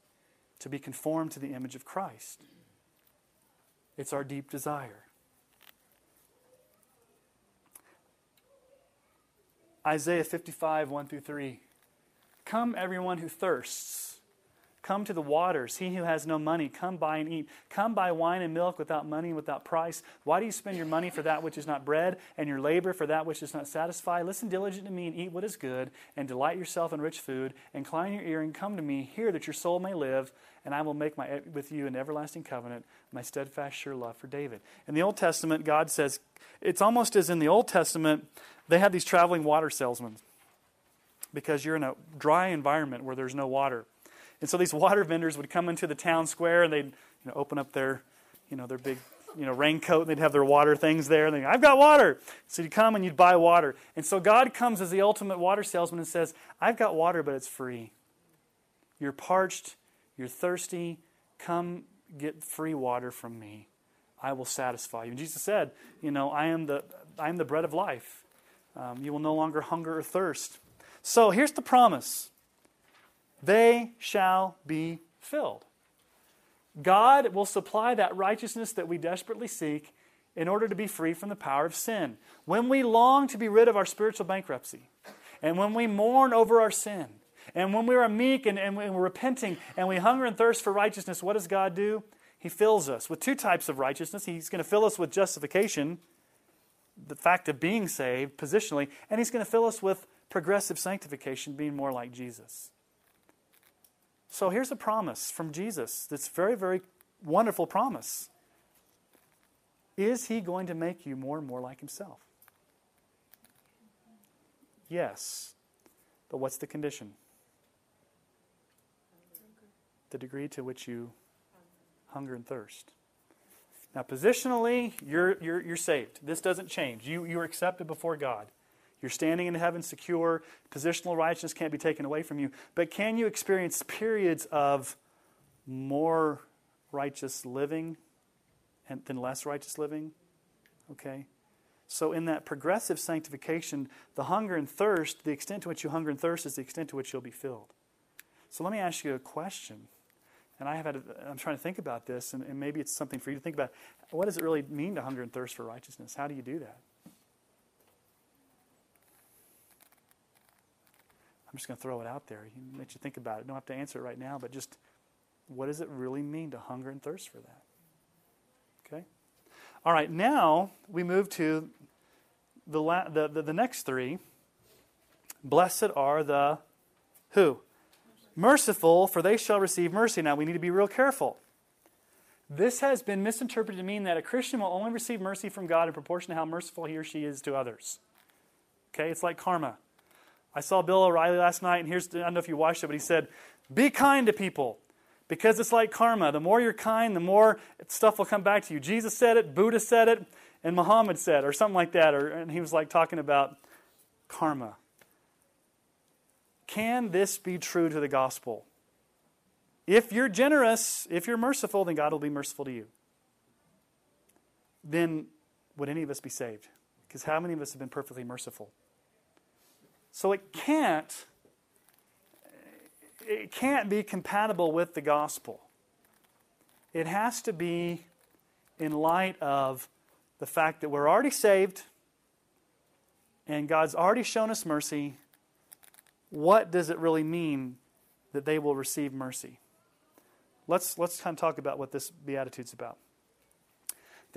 to be conformed to the image of Christ. It's our deep desire. Isaiah 55, 1 through 3. Come, everyone who thirsts. Come to the waters. He who has no money, come buy and eat. Come buy wine and milk without money and without price. Why do you spend your money for that which is not bread, and your labor for that which does not satisfy? Listen diligently to me and eat what is good, and delight yourself in rich food. Incline your ear and come to me. Hear that your soul may live, and I will make my, with you an everlasting covenant, my steadfast, sure love for David. In the Old Testament, God says, it's almost as in the Old Testament, they had these traveling water salesmen because you're in a dry environment where there's no water. And so these water vendors would come into the town square and they'd you know, open up their, you know, their big you know, raincoat and they'd have their water things there. And they'd, I've got water. So you'd come and you'd buy water. And so God comes as the ultimate water salesman and says, I've got water, but it's free. You're parched, you're thirsty. Come get free water from me. I will satisfy you. And Jesus said, you know, I am the, I am the bread of life. Um, you will no longer hunger or thirst. So here's the promise they shall be filled. God will supply that righteousness that we desperately seek in order to be free from the power of sin. When we long to be rid of our spiritual bankruptcy, and when we mourn over our sin, and when we are meek and, and we're repenting and we hunger and thirst for righteousness, what does God do? He fills us with two types of righteousness. He's going to fill us with justification, the fact of being saved positionally, and He's going to fill us with progressive sanctification, being more like Jesus. So here's a promise from Jesus that's very, very wonderful promise. Is he going to make you more and more like himself? Yes. But what's the condition? The degree to which you hunger and thirst. Now, positionally, you're, you're, you're saved. This doesn't change. You, you're accepted before God. You're standing in heaven secure. Positional righteousness can't be taken away from you. But can you experience periods of more righteous living and, than less righteous living? Okay? So, in that progressive sanctification, the hunger and thirst, the extent to which you hunger and thirst is the extent to which you'll be filled. So, let me ask you a question. And I have had, a, I'm trying to think about this, and, and maybe it's something for you to think about. What does it really mean to hunger and thirst for righteousness? How do you do that? I'm just going to throw it out there. You let you think about it. Don't have to answer it right now, but just what does it really mean to hunger and thirst for that? Okay? All right, now we move to the, la- the, the, the next three. Blessed are the who? Merciful, for they shall receive mercy. Now we need to be real careful. This has been misinterpreted to mean that a Christian will only receive mercy from God in proportion to how merciful he or she is to others. Okay, it's like karma. I saw Bill O'Reilly last night, and here's, I don't know if you watched it, but he said, Be kind to people because it's like karma. The more you're kind, the more stuff will come back to you. Jesus said it, Buddha said it, and Muhammad said, or something like that. Or, and he was like talking about karma. Can this be true to the gospel? If you're generous, if you're merciful, then God will be merciful to you. Then would any of us be saved? Because how many of us have been perfectly merciful? So it can't it can't be compatible with the gospel. It has to be in light of the fact that we're already saved and God's already shown us mercy. What does it really mean that they will receive mercy? Let's, let's kind of talk about what this beatitude's about.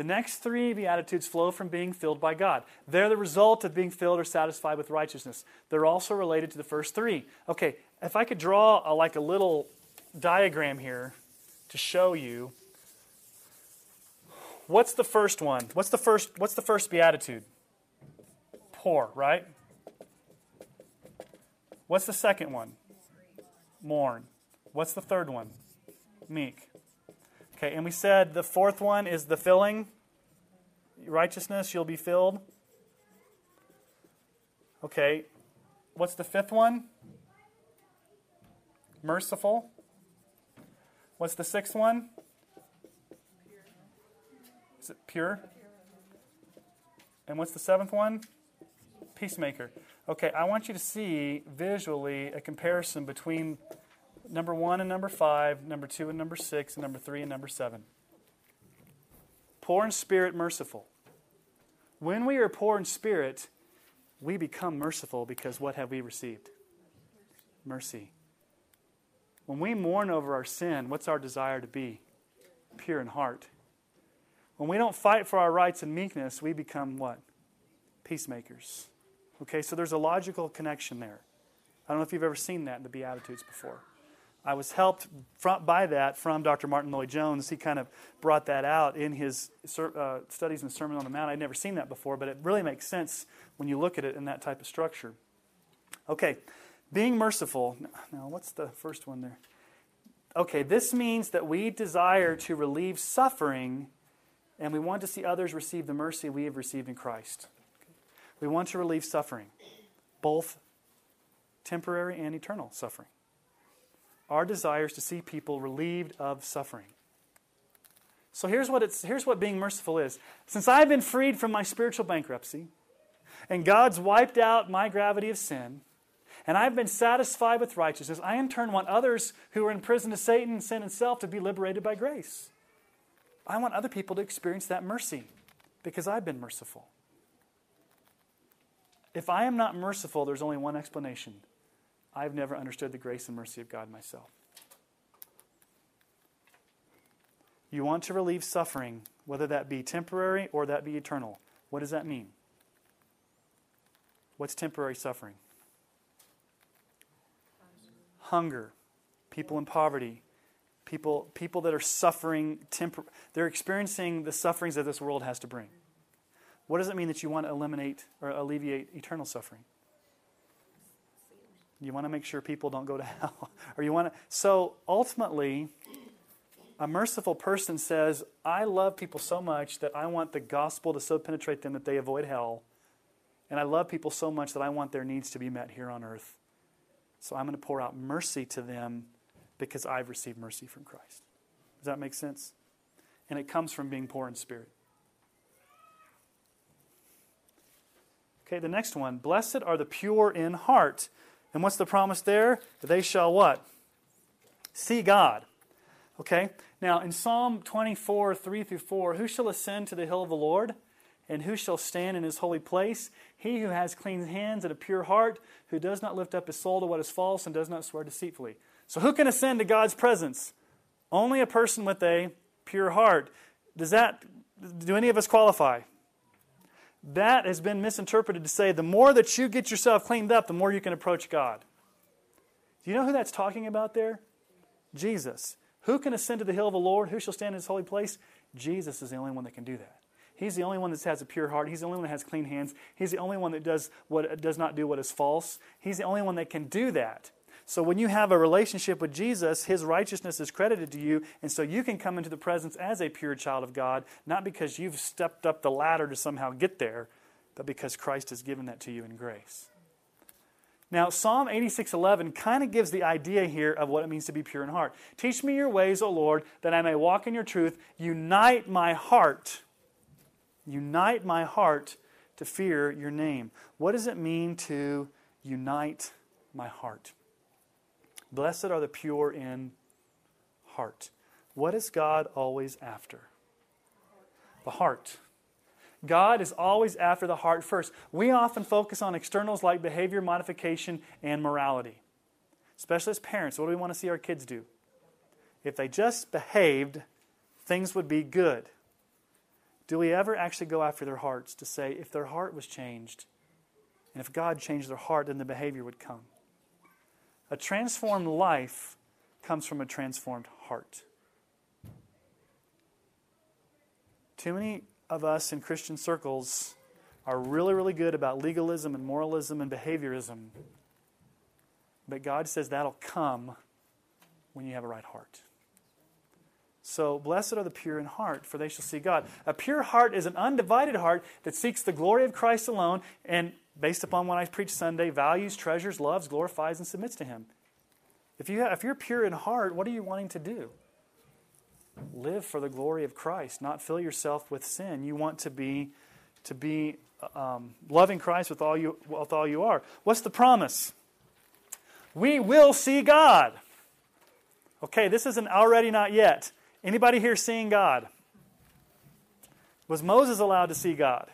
The next three Beatitudes flow from being filled by God. They're the result of being filled or satisfied with righteousness. They're also related to the first three. Okay, if I could draw a, like a little diagram here to show you what's the first one? What's the first what's the first beatitude? Poor right? What's the second one? Mourn. What's the third one? Meek Okay, and we said the fourth one is the filling. Righteousness, you'll be filled. Okay, what's the fifth one? Merciful. What's the sixth one? Is it pure? And what's the seventh one? Peacemaker. Okay, I want you to see visually a comparison between number one and number five, number two and number six, and number three and number seven. Poor in spirit, merciful. When we are poor in spirit, we become merciful because what have we received? Mercy. When we mourn over our sin, what's our desire to be? Pure in heart. When we don't fight for our rights and meekness, we become what? Peacemakers. Okay, so there's a logical connection there. I don't know if you've ever seen that in the Beatitudes before. I was helped by that from Dr. Martyn Lloyd-Jones. He kind of brought that out in his uh, studies in the Sermon on the Mount. I'd never seen that before, but it really makes sense when you look at it in that type of structure. Okay, being merciful. Now, what's the first one there? Okay, this means that we desire to relieve suffering and we want to see others receive the mercy we have received in Christ. We want to relieve suffering, both temporary and eternal suffering. Our desires to see people relieved of suffering. So here's what, it's, here's what being merciful is. Since I've been freed from my spiritual bankruptcy, and God's wiped out my gravity of sin, and I've been satisfied with righteousness, I in turn want others who are in prison to Satan, sin, and self to be liberated by grace. I want other people to experience that mercy because I've been merciful. If I am not merciful, there's only one explanation I've never understood the grace and mercy of God myself. You want to relieve suffering, whether that be temporary or that be eternal. What does that mean? What's temporary suffering? Hunger, people in poverty, people, people that are suffering, tempor- they're experiencing the sufferings that this world has to bring. What does it mean that you want to eliminate or alleviate eternal suffering? You want to make sure people don't go to [laughs] hell. or you want to So ultimately, a merciful person says, I love people so much that I want the gospel to so penetrate them that they avoid hell. And I love people so much that I want their needs to be met here on earth. So I'm going to pour out mercy to them because I've received mercy from Christ. Does that make sense? And it comes from being poor in spirit. Okay, the next one. Blessed are the pure in heart. And what's the promise there? They shall what? See God. Okay? Now, in Psalm 24, 3 through 4, who shall ascend to the hill of the Lord? And who shall stand in his holy place? He who has clean hands and a pure heart, who does not lift up his soul to what is false and does not swear deceitfully. So, who can ascend to God's presence? Only a person with a pure heart. Does that, do any of us qualify? That has been misinterpreted to say the more that you get yourself cleaned up, the more you can approach God. Do you know who that's talking about there? Jesus. Who can ascend to the hill of the Lord? Who shall stand in his holy place? Jesus is the only one that can do that. He's the only one that has a pure heart. He's the only one that has clean hands. He's the only one that does what does not do what is false. He's the only one that can do that. So when you have a relationship with Jesus, his righteousness is credited to you, and so you can come into the presence as a pure child of God, not because you've stepped up the ladder to somehow get there, but because Christ has given that to you in grace. Now, Psalm 86:11 kind of gives the idea here of what it means to be pure in heart. Teach me your ways, O Lord, that I may walk in your truth. Unite my heart. Unite my heart to fear your name. What does it mean to unite my heart? Blessed are the pure in heart. What is God always after? The heart. God is always after the heart first. We often focus on externals like behavior modification and morality. Especially as parents, what do we want to see our kids do? If they just behaved, things would be good. Do we ever actually go after their hearts to say, if their heart was changed, and if God changed their heart, then the behavior would come? A transformed life comes from a transformed heart. Too many of us in Christian circles are really, really good about legalism and moralism and behaviorism. But God says that'll come when you have a right heart. So, blessed are the pure in heart, for they shall see God. A pure heart is an undivided heart that seeks the glory of Christ alone and based upon what I preach Sunday, values, treasures, loves, glorifies, and submits to Him. If, you have, if you're pure in heart, what are you wanting to do? Live for the glory of Christ, not fill yourself with sin. You want to be, to be um, loving Christ with all, you, with all you are. What's the promise? We will see God. Okay, this isn't already not yet. Anybody here seeing God? Was Moses allowed to see God?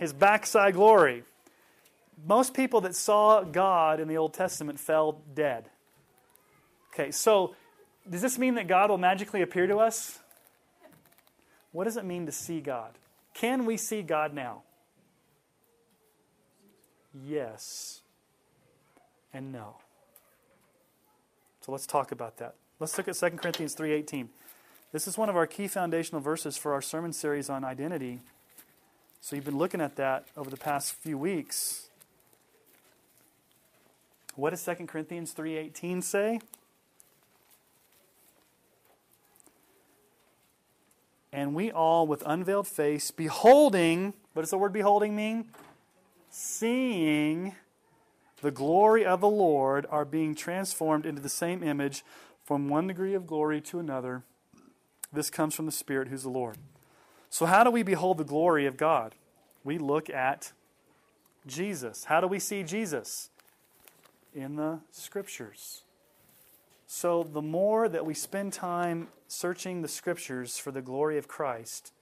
His backside glory. most people that saw God in the Old Testament fell dead. Okay, so does this mean that God will magically appear to us? What does it mean to see God? Can we see God now? Yes and no. So let's talk about that. Let's look at 2 Corinthians 3:18. This is one of our key foundational verses for our sermon series on identity. So you've been looking at that over the past few weeks. What does 2 Corinthians 3:18 say? And we all with unveiled face beholding, what does the word beholding mean? Seeing the glory of the Lord are being transformed into the same image from one degree of glory to another. This comes from the Spirit who's the Lord. So, how do we behold the glory of God? We look at Jesus. How do we see Jesus? In the Scriptures. So, the more that we spend time searching the Scriptures for the glory of Christ,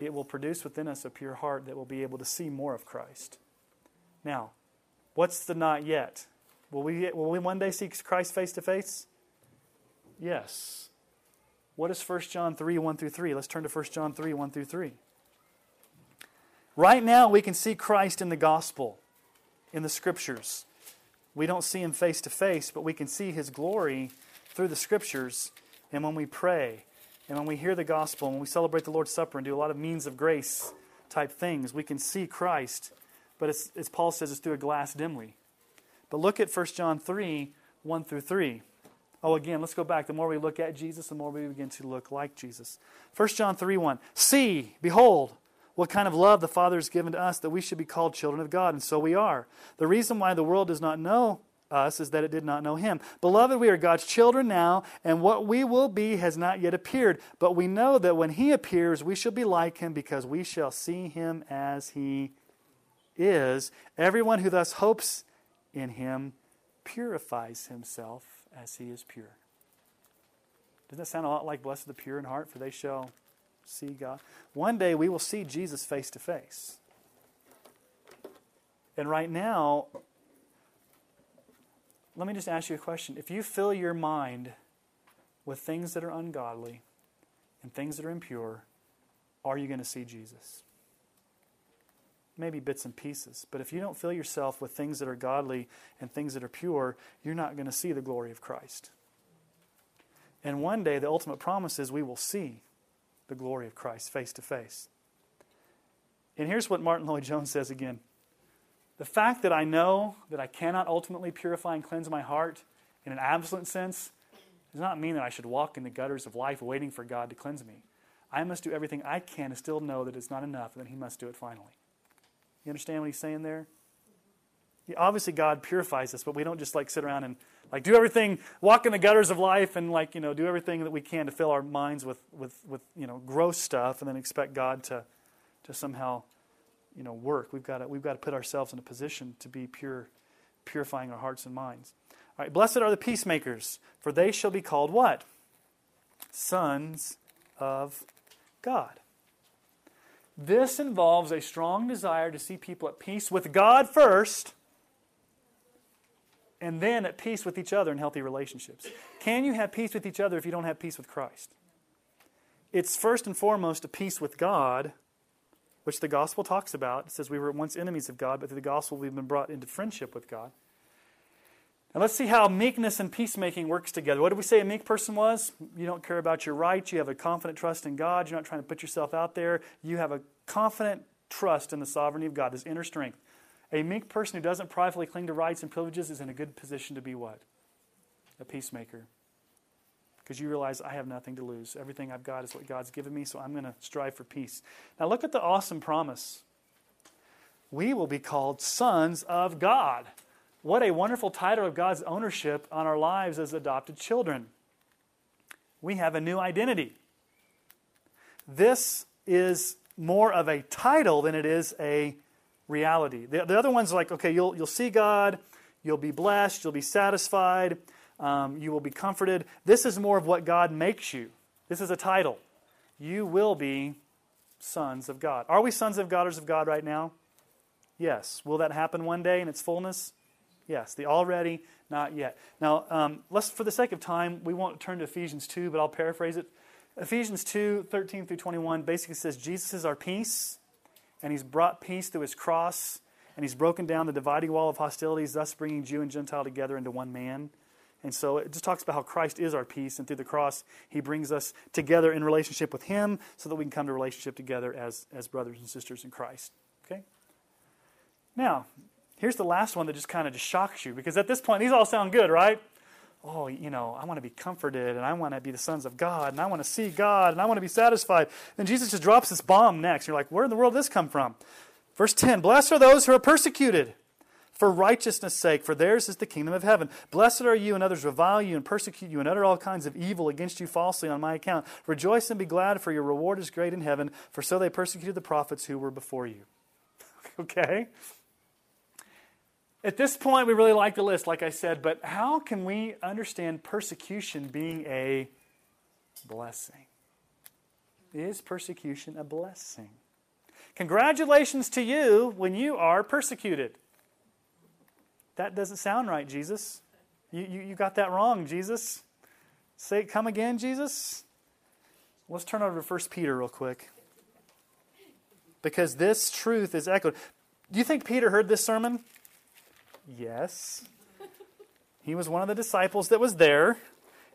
it will produce within us a pure heart that will be able to see more of Christ. Now, what's the not yet? Will we, will we one day see Christ face to face? Yes. What is 1 John 3 1 through 3? Let's turn to 1 John 3 1 through 3. Right now, we can see Christ in the gospel, in the scriptures. We don't see him face to face, but we can see his glory through the scriptures. And when we pray, and when we hear the gospel, and when we celebrate the Lord's Supper and do a lot of means of grace type things, we can see Christ. But as Paul says, it's through a glass dimly. But look at 1 John 3 1 through 3. Oh, again, let's go back. The more we look at Jesus, the more we begin to look like Jesus. 1 John 3 1. See, behold, what kind of love the Father has given to us that we should be called children of God, and so we are. The reason why the world does not know us is that it did not know him. Beloved, we are God's children now, and what we will be has not yet appeared. But we know that when he appears, we shall be like him because we shall see him as he is. Everyone who thus hopes in him purifies himself as he is pure. Doesn't that sound a lot like blessed the pure in heart, for they shall see God? One day we will see Jesus face to face. And right now, let me just ask you a question. If you fill your mind with things that are ungodly and things that are impure, are you going to see Jesus? Maybe bits and pieces. But if you don't fill yourself with things that are godly and things that are pure, you're not going to see the glory of Christ. And one day, the ultimate promise is we will see the glory of Christ face to face. And here's what Martyn Lloyd-Jones says again The fact that I know that I cannot ultimately purify and cleanse my heart in an absolute sense does not mean that I should walk in the gutters of life waiting for God to cleanse me. I must do everything I can to still know that it's not enough and that He must do it finally. You understand what he's saying there? obviously, God purifies us, but we don't just like sit around and like do everything, walk in the gutters of life, and like you know do everything that we can to fill our minds with with with you know gross stuff, and then expect God to to somehow you know work. We've got to we've got to put ourselves in a position to be pure, purifying our hearts and minds. All right, blessed are the peacemakers, for they shall be called what? Sons of God. This involves a strong desire to see people at peace with God first, and then at peace with each other in healthy relationships. Can you have peace with each other if you don't have peace with Christ? It's first and foremost a peace with God, which the gospel talks about. It says we were once enemies of God, but through the gospel we've been brought into friendship with God. And let's see how meekness and peacemaking works together. What did we say a meek person was? You don't care about your rights. You have a confident trust in God. You're not trying to put yourself out there. You have a confident trust in the sovereignty of God, this inner strength. A meek person who doesn't pridefully cling to rights and privileges is in a good position to be what? A peacemaker. Because you realize I have nothing to lose. Everything I've got is what God's given me, so I'm going to strive for peace. Now look at the awesome promise. We will be called sons of God. What a wonderful title of God's ownership on our lives as adopted children. We have a new identity. This is more of a title than it is a reality. The, the other one's like, okay, you'll, you'll see God, you'll be blessed, you'll be satisfied, um, you will be comforted. This is more of what God makes you. This is a title. You will be sons of God. Are we sons of God or of God right now? Yes. Will that happen one day in its fullness? Yes. The already, not yet. Now, um, let's, for the sake of time, we won't turn to Ephesians 2, but I'll paraphrase it. Ephesians 2, 13 through 21 basically says Jesus is our peace, and he's brought peace through his cross, and he's broken down the dividing wall of hostilities, thus bringing Jew and Gentile together into one man. And so it just talks about how Christ is our peace, and through the cross, he brings us together in relationship with him so that we can come to relationship together as, as brothers and sisters in Christ. Okay? Now, here's the last one that just kind of just shocks you, because at this point, these all sound good, right? Oh, you know, I want to be comforted, and I want to be the sons of God, and I want to see God, and I want to be satisfied. Then Jesus just drops this bomb next. You're like, where in the world did this come from? Verse 10 Blessed are those who are persecuted for righteousness' sake, for theirs is the kingdom of heaven. Blessed are you, and others revile you and persecute you and utter all kinds of evil against you falsely on my account. Rejoice and be glad, for your reward is great in heaven, for so they persecuted the prophets who were before you. [laughs] okay? At this point, we really like the list, like I said, but how can we understand persecution being a blessing? Is persecution a blessing? Congratulations to you when you are persecuted. That doesn't sound right, Jesus. You, you, you got that wrong, Jesus. Say, come again, Jesus? Let's turn over to 1 Peter real quick. Because this truth is echoed. Do you think Peter heard this sermon? Yes. He was one of the disciples that was there,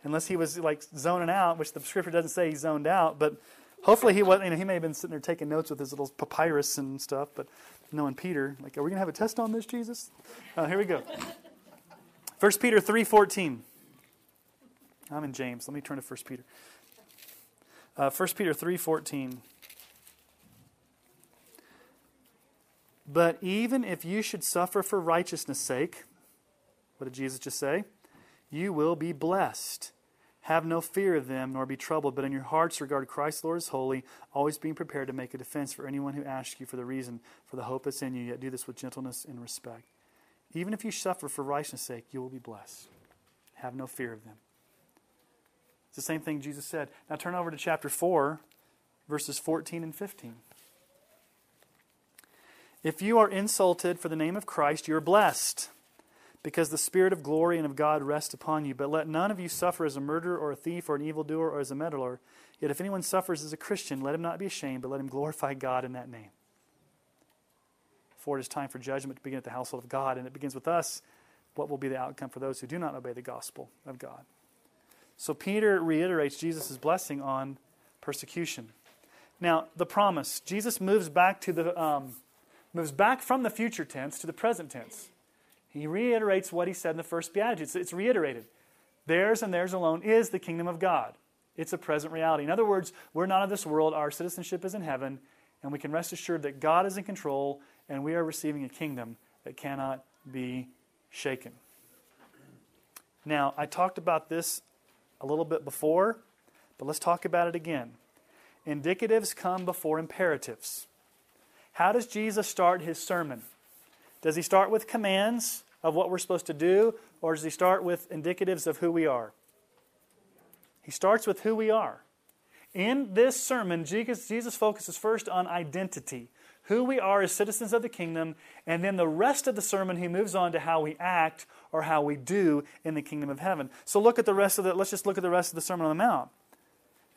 unless he was like zoning out, which the scripture doesn't say he zoned out, but hopefully he was you know, he may have been sitting there taking notes with his little papyrus and stuff, but knowing Peter, like, are we going to have a test on this, Jesus? Uh, here we go. 1 Peter 3.14. I'm in James. Let me turn to 1 Peter. Uh, 1 Peter 3.14. But even if you should suffer for righteousness' sake, what did Jesus just say? You will be blessed. Have no fear of them, nor be troubled, but in your hearts regard Christ Lord as holy, always being prepared to make a defense for anyone who asks you for the reason for the hope that's in you, yet do this with gentleness and respect. Even if you suffer for righteousness' sake, you will be blessed. Have no fear of them. It's the same thing Jesus said. Now turn over to chapter 4, verses 14 and 15. If you are insulted for the name of Christ, you are blessed because the Spirit of glory and of God rests upon you. But let none of you suffer as a murderer or a thief or an evildoer or as a meddler. Yet if anyone suffers as a Christian, let him not be ashamed, but let him glorify God in that name. For it is time for judgment to begin at the household of God, and it begins with us. What will be the outcome for those who do not obey the gospel of God? So Peter reiterates Jesus' blessing on persecution. Now, the promise. Jesus moves back to the um, moves back from the future tense to the present tense. He reiterates what he said in the first Beatitudes. It's reiterated. Theirs and theirs alone is the kingdom of God. It's a present reality. In other words, we're not of this world. Our citizenship is in heaven, and we can rest assured that God is in control, and we are receiving a kingdom that cannot be shaken. Now, I talked about this a little bit before, but let's talk about it again. Indicatives come before imperatives. How does Jesus start his sermon? Does he start with commands of what we're supposed to do, or does he start with indicatives of who we are? He starts with who we are. In this sermon, Jesus, focuses first on identity, who we are as citizens of the kingdom, and then the rest of the sermon, he moves on to how we act or how we do in the kingdom of heaven. So look at the rest of the, let's just look at the rest of the Sermon on the Mount.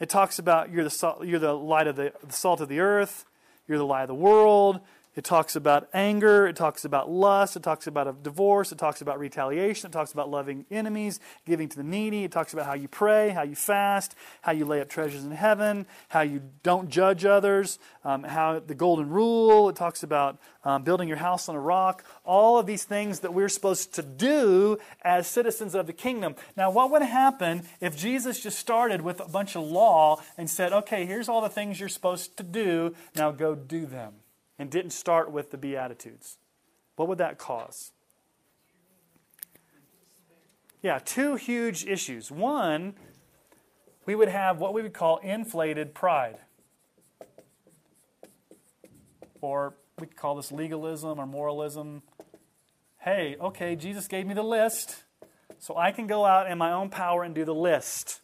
It talks about you're the, salt, you're the light of the, the salt of the earth, you're the light of the world, it talks about anger. It talks about lust. It talks about a divorce. It talks about retaliation. It talks about loving enemies, giving to the needy. It talks about how you pray, how you fast, how you lay up treasures in heaven, how you don't judge others, um, how the golden rule. It talks about um, building your house on a rock. All of these things that we're supposed to do as citizens of the kingdom. Now, what would happen if Jesus just started with a bunch of law and said, okay, here's all the things you're supposed to do. Now go do them? And didn't start with the Beatitudes? What would that cause? Yeah, two huge issues. One, we would have what we would call inflated pride. Or we could call this legalism or moralism. Hey, okay, Jesus gave me the list, so I can go out in my own power and do the list.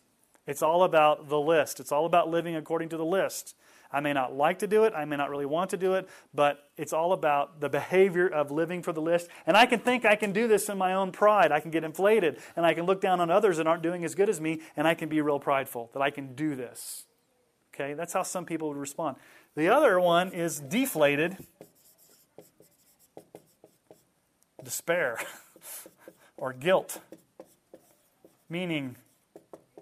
It's all about the list, it's all about living according to the list. I may not like to do it. I may not really want to do it, but it's all about the behavior of living for the list. And I can think I can do this in my own pride. I can get inflated and I can look down on others that aren't doing as good as me and I can be real prideful that I can do this. Okay, that's how some people would respond. The other one is deflated despair [laughs] or guilt, meaning,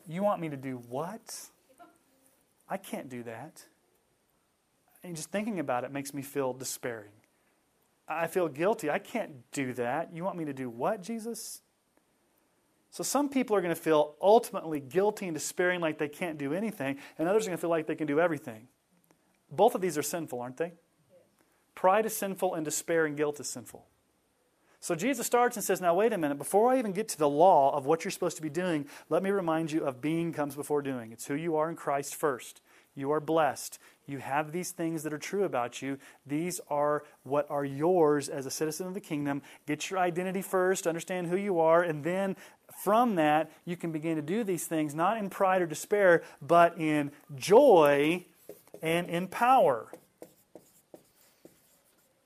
you want me to do what? I can't do that. And just thinking about it makes me feel despairing. I feel guilty. I can't do that. You want me to do what, Jesus? So some people are going to feel ultimately guilty and despairing like they can't do anything, and others are going to feel like they can do everything. Both of these are sinful, aren't they? Pride is sinful, and despair and guilt is sinful. So Jesus starts and says, Now, wait a minute. Before I even get to the law of what you're supposed to be doing, let me remind you of being comes before doing. It's who you are in Christ first. You are blessed. You have these things that are true about you. These are what are yours as a citizen of the kingdom. Get your identity first, understand who you are, and then from that, you can begin to do these things, not in pride or despair, but in joy and in power.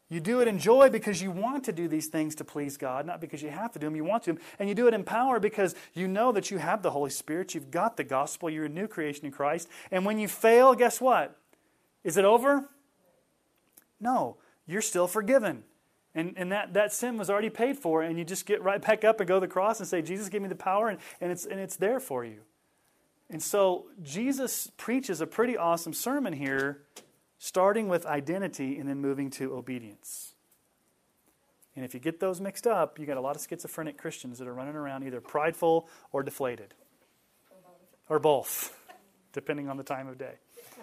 You do it in joy because you want to do these things to please God, not because you have to do them, you want to. And you do it in power because you know that you have the Holy Spirit, you've got the gospel, you're a new creation in Christ. And when you fail, guess what? Is it over? No, you're still forgiven. And, and that, that sin was already paid for, and you just get right back up and go to the cross and say, Jesus, give me the power, and, and, it's, and it's there for you. And so Jesus preaches a pretty awesome sermon here starting with identity and then moving to obedience. And if you get those mixed up, you got a lot of schizophrenic Christians that are running around either prideful or deflated. Or both, [laughs] depending on the time of day. [laughs]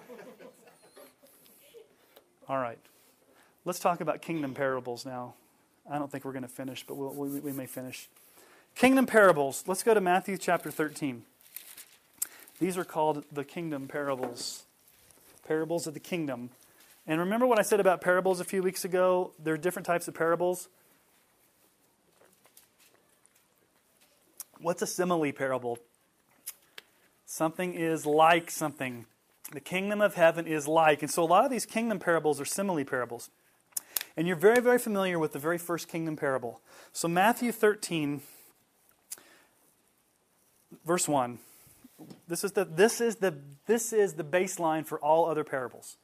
All right. Let's talk about kingdom parables now. I don't think we're going to finish, but we'll, we, we may finish. Kingdom parables. Let's go to Matthew chapter 13. These are called the kingdom parables parables of the kingdom. And remember what I said about parables a few weeks ago? There are different types of parables. What's a simile parable? Something is like something. The kingdom of heaven is like. And so a lot of these kingdom parables are simile parables. And you're very, very familiar with the very first kingdom parable. So, Matthew 13, verse 1. This is the, this is the, this is the baseline for all other parables.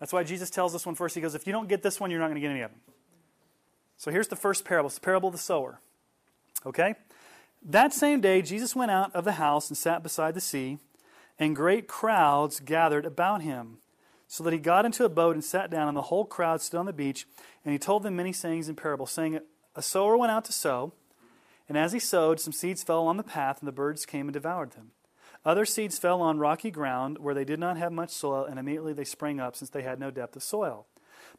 That's why Jesus tells this one first. He goes, If you don't get this one, you're not going to get any of them. So here's the first parable. It's the parable of the sower. Okay? That same day, Jesus went out of the house and sat beside the sea, and great crowds gathered about him. So that he got into a boat and sat down, and the whole crowd stood on the beach, and he told them many sayings in parables, saying, A sower went out to sow, and as he sowed, some seeds fell on the path, and the birds came and devoured them. Other seeds fell on rocky ground where they did not have much soil, and immediately they sprang up, since they had no depth of soil.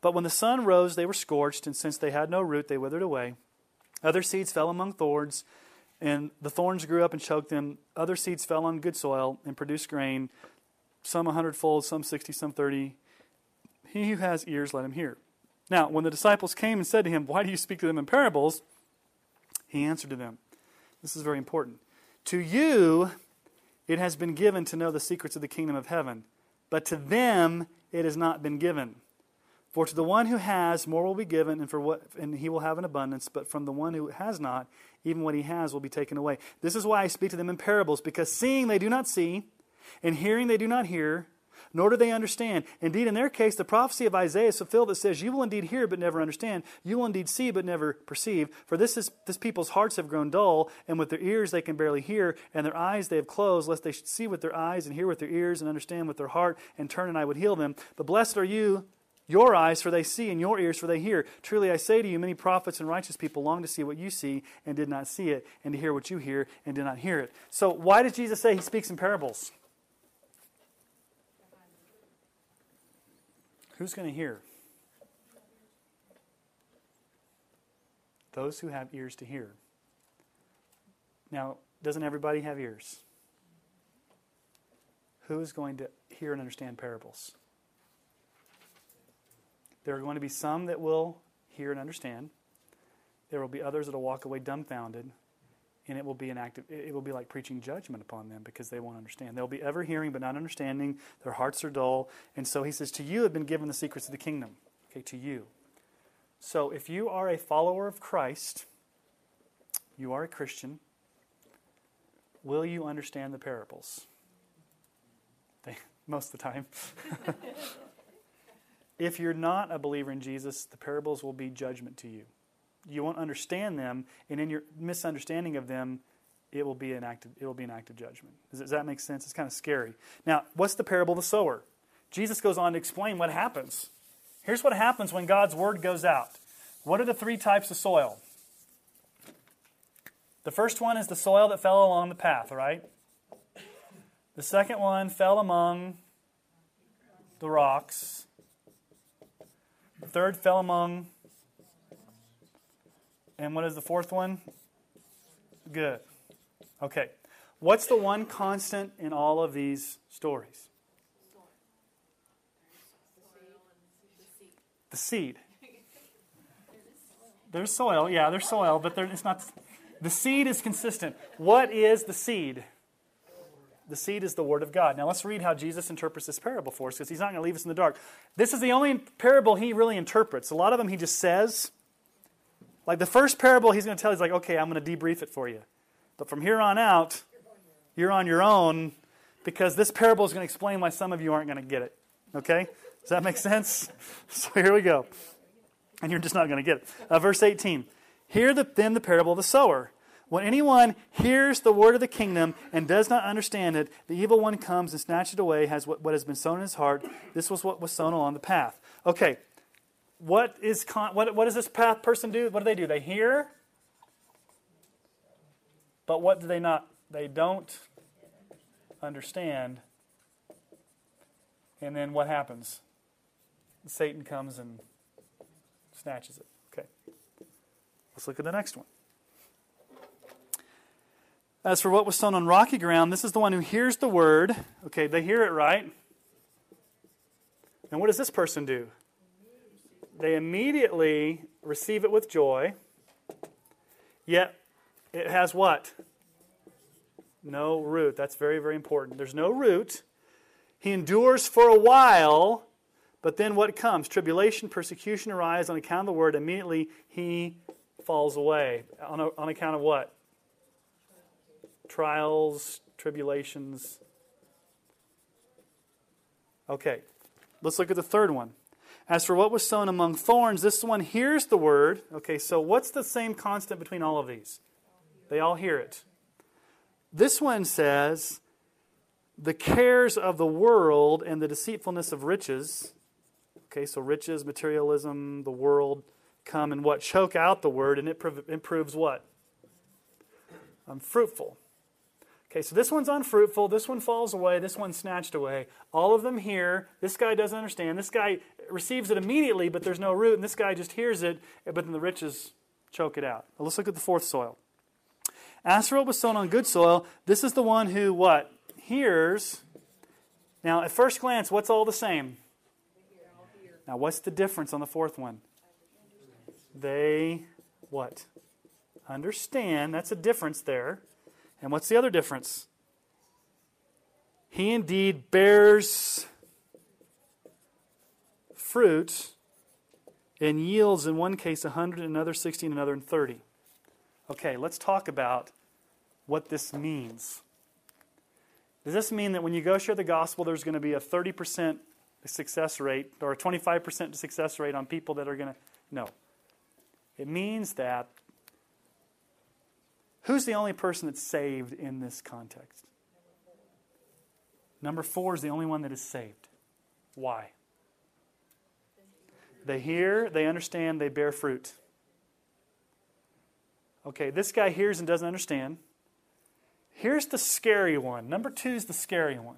But when the sun rose, they were scorched, and since they had no root, they withered away. Other seeds fell among thorns, and the thorns grew up and choked them. Other seeds fell on good soil and produced grain, some a hundredfold, some sixty, some thirty. He who has ears, let him hear. Now, when the disciples came and said to him, Why do you speak to them in parables? He answered to them, This is very important. To you it has been given to know the secrets of the kingdom of heaven, but to them it has not been given. For to the one who has, more will be given, and, for what, and he will have an abundance. But from the one who has not, even what he has will be taken away. This is why I speak to them in parables, because seeing they do not see, and hearing they do not hear, nor do they understand. Indeed, in their case, the prophecy of Isaiah is fulfilled that says, You will indeed hear, but never understand. You will indeed see, but never perceive. For this, is, this people's hearts have grown dull, and with their ears they can barely hear, and their eyes they have closed, lest they should see with their eyes, and hear with their ears, and understand with their heart, and turn, and I would heal them. But blessed are you, your eyes, for they see, and your ears, for they hear. Truly I say to you, many prophets and righteous people long to see what you see, and did not see it, and to hear what you hear, and did not hear it. So, why does Jesus say he speaks in parables? Who's going to hear? Those who have ears to hear. Now, doesn't everybody have ears? Who is going to hear and understand parables? There are going to be some that will hear and understand. There will be others that will walk away dumbfounded. And it will be an act of, it will be like preaching judgment upon them because they won't understand. They'll be ever hearing but not understanding. Their hearts are dull. And so he says, To you have been given the secrets of the kingdom. Okay, to you. So if you are a follower of Christ, you are a Christian, will you understand the parables? [laughs] They, most of the time. [laughs] if you're not a believer in Jesus, the parables will be judgment to you you won't understand them, and in your misunderstanding of them, it will be an act of, it will be an act of judgment. Does, does that make sense? It's kind of scary. Now, what's the parable of the sower? Jesus goes on to explain what happens. Here's what happens when God's word goes out. What are the three types of soil? The first one is the soil that fell along the path, right? The second one fell among the rocks. The third fell among and what is the fourth one? Good. Okay. What's the one constant in all of these stories? The seed. There's soil, yeah, there's soil, but there, it's not. The seed is consistent. What is the seed? The seed is the Word of God. Now let's read how Jesus interprets this parable for us because he's not going to leave us in the dark. This is the only parable he really interprets. A lot of them he just says, like the first parable he's going to tell, he's like, okay, I'm going to debrief it for you. But from here on out, you're on your own because this parable is going to explain why some of you aren't going to get it. Okay? Does that make sense? [laughs] So here we go. And you're just not going to get it. Uh, verse 18. Hear the, then the parable of the sower. When anyone hears the word of the kingdom and does not understand it, the evil one comes and snatches it away, has what, what has been sown in his heart. This was what was sown along the path. Okay, what, is con- what, what does this path person do? What do they do? They hear, but what do they not? They don't understand. And then what happens? Satan comes and snatches it. Okay. Let's look at the next one. As for what was sown on rocky ground, this is the one who hears the word. Okay, they hear it right. And what does this person do? They immediately receive it with joy, yet it has what? No root. That's very, very important. There's no root. He endures for a while, but then what comes? Tribulation, persecution arise on account of the word. Immediately he falls away. On, a, on account of what? Trials, tribulations. Okay, let's look at the third one. As for what was sown among thorns, this one hears the word. Okay, so what's the same constant between all of these? They all hear it. This one says, the cares of the world and the deceitfulness of riches. Okay, so riches, materialism, the world come and what? Choke out the word, and it improves what? Unfruitful. Okay, so this one's unfruitful. This one falls away. This one's snatched away. All of them hear. This guy doesn't understand. This guy receives it immediately, but there's no root. And this guy just hears it, but then the riches choke it out. let's look at the fourth soil. As was sown on good soil, this is the one who what? Hears. Now, at first glance, what's all the same? Now, what's the difference on the fourth one? They what? Understand. That's a difference there. And what's the other difference? He indeed bears fruit and yields in one case 100, in another 60, and another 30. Okay, let's talk about what this means. Does this mean that when you go share the gospel, there's going to be a 30% success rate or a 25% success rate on people that are going to. No. It means that Who's the only person that's saved in this context? Number four is the only one that is saved. Why? They hear, they understand, they bear fruit. Okay, this guy hears and doesn't understand. Here's the scary one. Number two is the scary one.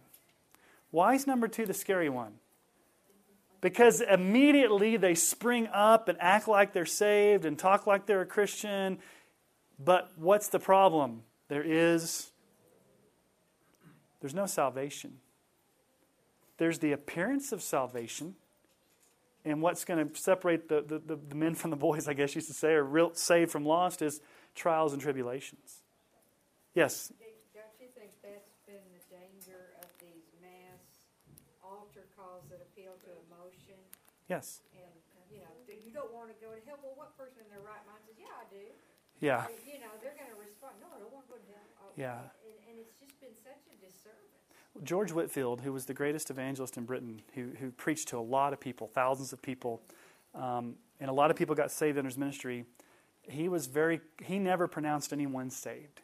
Why is number two the scary one? Because immediately they spring up and act like they're saved and talk like they're a Christian but what's the problem? There is there's no salvation. There's the appearance of salvation. And what's going to separate the, the, the, men from the boys, I guess you should say, or real saved from lost, is trials and tribulations. Yes. Don't you think that's been the danger of these mass altar calls that appeal to emotion? Yes. And, you know, you don't want to go to hell. Well, what person in their right mind says, yeah, I do? Yeah. You know, they're going to respond, no, I don't want to go to hell. Oh, Yeah. And, and it's just been such a disservice. George Whitefield, who was the greatest evangelist in Britain, who, who preached to a lot of people, thousands of people, um, and a lot of people got saved in his ministry, he was very, he never pronounced anyone saved.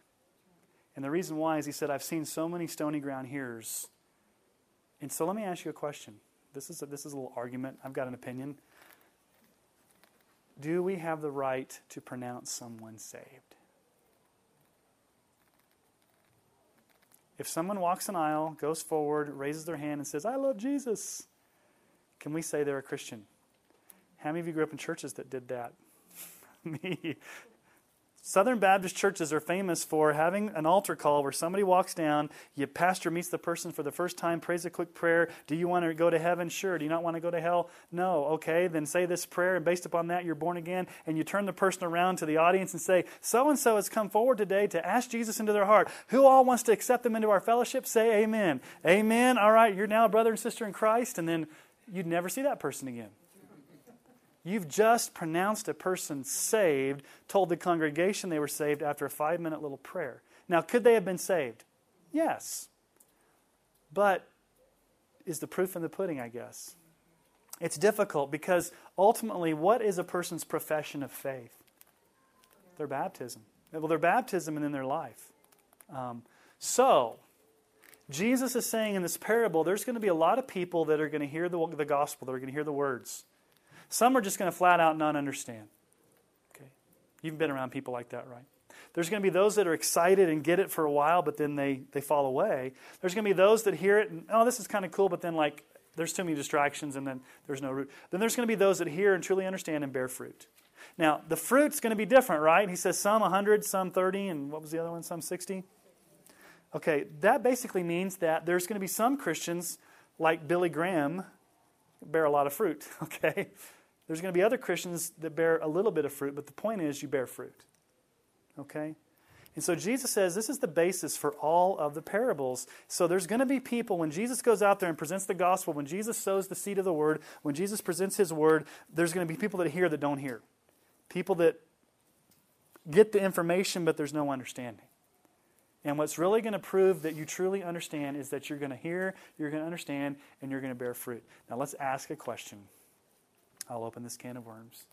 And the reason why is he said, I've seen so many stony ground hearers. And so let me ask you a question. This is a, this is a little argument. I've got an opinion. Do we have the right to pronounce someone saved? If someone walks an aisle, goes forward, raises their hand, and says, I love Jesus, can we say they're a Christian? How many of you grew up in churches that did that? [laughs] Me. Southern Baptist churches are famous for having an altar call where somebody walks down, your pastor meets the person for the first time, prays a quick prayer. Do you want to go to heaven? Sure. Do you not want to go to hell? No. Okay, then say this prayer, and based upon that, you're born again. And you turn the person around to the audience and say, So and so has come forward today to ask Jesus into their heart. Who all wants to accept them into our fellowship? Say amen. Amen. All right, you're now a brother and sister in Christ. And then you'd never see that person again. You've just pronounced a person saved, told the congregation they were saved after a five minute little prayer. Now, could they have been saved? Yes. But is the proof in the pudding, I guess? It's difficult because ultimately, what is a person's profession of faith? Their baptism. Well, their baptism and then their life. Um, so, Jesus is saying in this parable, there's going to be a lot of people that are going to hear the, the gospel, that are going to hear the words. Some are just going to flat out not understand. Okay? You've been around people like that, right? There's going to be those that are excited and get it for a while, but then they, they fall away. There's going to be those that hear it and, oh, this is kind of cool, but then, like, there's too many distractions and then there's no root. Then there's going to be those that hear and truly understand and bear fruit. Now, the fruit's going to be different, right? He says some 100, some 30, and what was the other one? Some 60? Okay, that basically means that there's going to be some Christians, like Billy Graham, bear a lot of fruit, [laughs] okay? There's going to be other Christians that bear a little bit of fruit, but the point is you bear fruit. Okay? And so Jesus says this is the basis for all of the parables. So there's going to be people, when Jesus goes out there and presents the gospel, when Jesus sows the seed of the word, when Jesus presents his word, there's going to be people that hear that don't hear. People that get the information, but there's no understanding. And what's really going to prove that you truly understand is that you're going to hear, you're going to understand, and you're going to bear fruit. Now let's ask a question. I'll open this can of worms.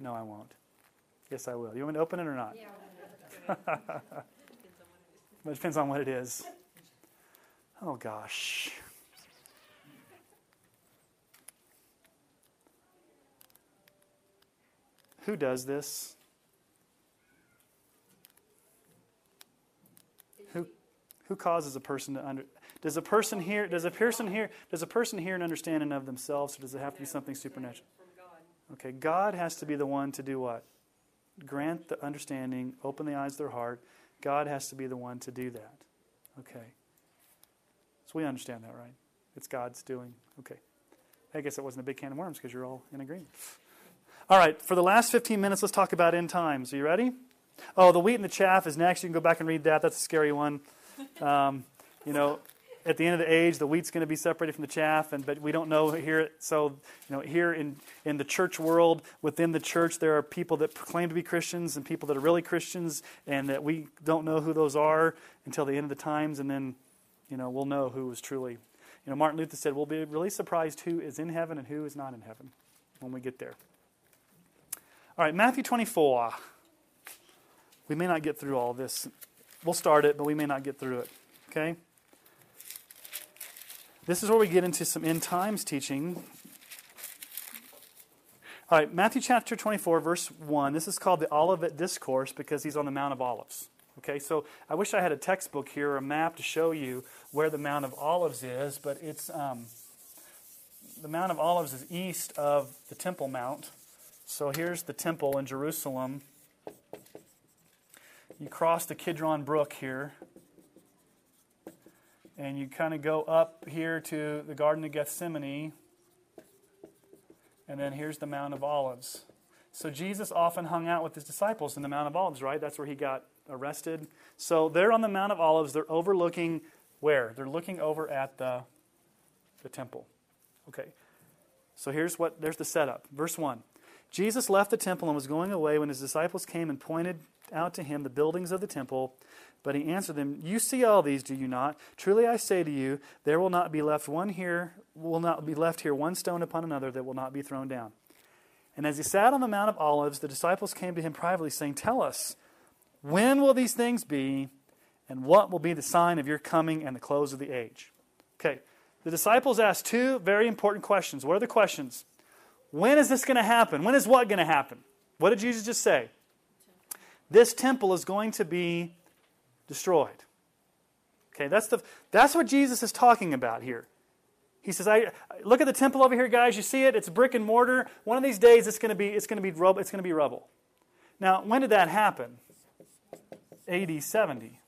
No, I won't. Yes, I will. You want me to open it or not? Yeah. [laughs] It depends on what it is. Oh, gosh. Who does this? Who, who causes a person to under does a person hear does a person hear does a person hear an understanding of themselves or does it have to be something supernatural okay god has to be the one to do what? Grant the understanding open the eyes of their heart. God has to be the one to do that. Okay. So we understand that right? It's god's doing. Okay. I guess that wasn't a big can of worms because you're all in agreement. All right for the last 15 minutes let's talk about end times. Are you ready? Oh the wheat and the chaff is next. You can go back and read that. That's a scary one. Um, you know at the end of the age, the wheat's going to be separated from the chaff, and but we don't know here. So, you know, here in in the church world, within the church, there are people that claim to be Christians and people that are really Christians, and that we don't know who those are until the end of the times, and then, you know, we'll know who was truly. You know, Martin Luther said, "We'll be really surprised who is in heaven and who is not in heaven when we get there." All right, Matthew 24. We may not get through all this. We'll start it, but we may not get through it. Okay? This is where we get into some end times teaching. All right, Matthew chapter 24, verse 1. This is called the Olivet Discourse because he's on the Mount of Olives. Okay, so I wish I had a textbook here or a map to show you where the Mount of Olives is, but it's um, the Mount of Olives is east of the Temple Mount. So here's the temple in Jerusalem. You cross the Kidron Brook here and you kind of go up here to the Garden of Gethsemane, and then here's the Mount of Olives. So Jesus often hung out with his disciples in the Mount of Olives, right? That's where he got arrested. So they're on the Mount of Olives. They're overlooking where? They're looking over at the, the temple. Okay. So here's what there's the setup. Verse 1. Jesus left the temple and was going away when his disciples came and pointed out to him the buildings of the temple. But he answered them, You see all these, do you not? Truly I say to you, there will not be left one here, will not be left here one stone upon another that will not be thrown down. And as he sat on the Mount of Olives, the disciples came to him privately, saying, Tell us, when will these things be, and what will be the sign of your coming and the close of the age? Okay, the disciples asked two very important questions. What are the questions? When is this going to happen? When is what going to happen? What did Jesus just say? This temple is going to be destroyed. Okay, that's, the, that's what Jesus is talking about here. He says, I, look at the temple over here, guys. You see it? It's brick and mortar. One of these days, it's going to be, it's going to be, rubble, it's going to be rubble. Now, when did that happen? AD 70.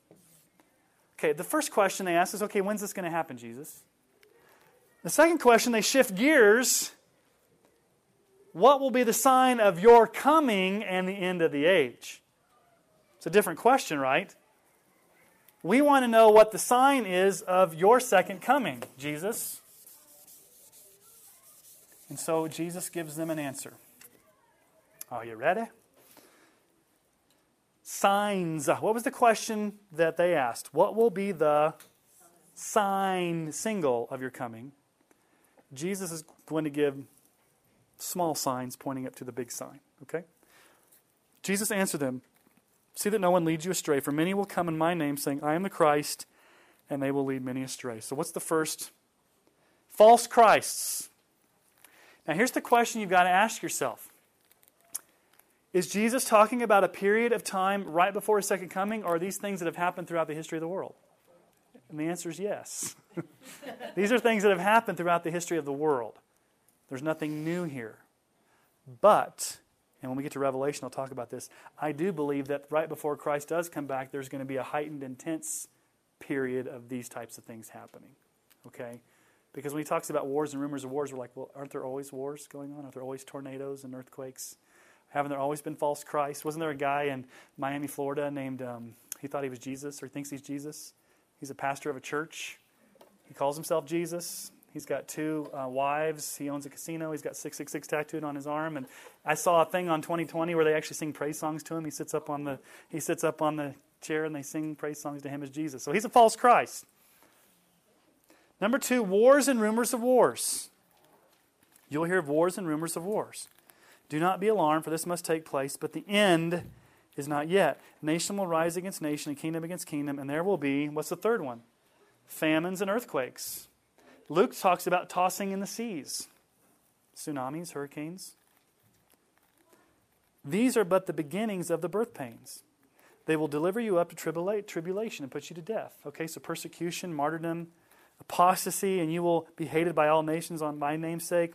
Okay, the first question they ask is, okay, when's this going to happen, Jesus? The second question, they shift gears. What will be the sign of your coming and the end of the age? It's a different question, right? We want to know what the sign is of your second coming, Jesus. And so Jesus gives them an answer. Are you ready? Signs. What was the question that they asked? What will be the sign single of your coming? Jesus is going to give small signs pointing up to the big sign. Okay? Jesus answered them See that no one leads you astray, for many will come in my name, saying, I am the Christ, and they will lead many astray. So, what's the first? False Christs. Now, here's the question you've got to ask yourself Is Jesus talking about a period of time right before his second coming, or are these things that have happened throughout the history of the world? And the answer is yes. [laughs] these are things that have happened throughout the history of the world. There's nothing new here. But, and when we get to Revelation, I'll talk about this. I do believe that right before Christ does come back, there's going to be a heightened, intense period of these types of things happening. Okay? Because when he talks about wars and rumors of wars, we're like, well, aren't there always wars going on? Aren't there always tornadoes and earthquakes? Haven't there always been false Christ? Wasn't there a guy in Miami, Florida named, um, he thought he was Jesus or he thinks he's Jesus? He's a pastor of a church. He calls himself Jesus. He's got two uh, wives. He owns a casino. He's got 666 tattooed on his arm. And I saw a thing on 2020 where they actually sing praise songs to him. He sits up on the, he sits up on the chair and they sing praise songs to him as Jesus. So he's a false Christ. Number two, wars and rumors of wars. You'll hear of wars and rumors of wars. Do not be alarmed, for this must take place, but the end is not yet. Nation will rise against nation, and kingdom against kingdom, and there will be, what's the third one? Famines and earthquakes. Luke talks about tossing in the seas, tsunamis, hurricanes. These are but the beginnings of the birth pains. They will deliver you up to tribula- tribulation and put you to death. Okay, so persecution, martyrdom, apostasy, and you will be hated by all nations on my name's sake.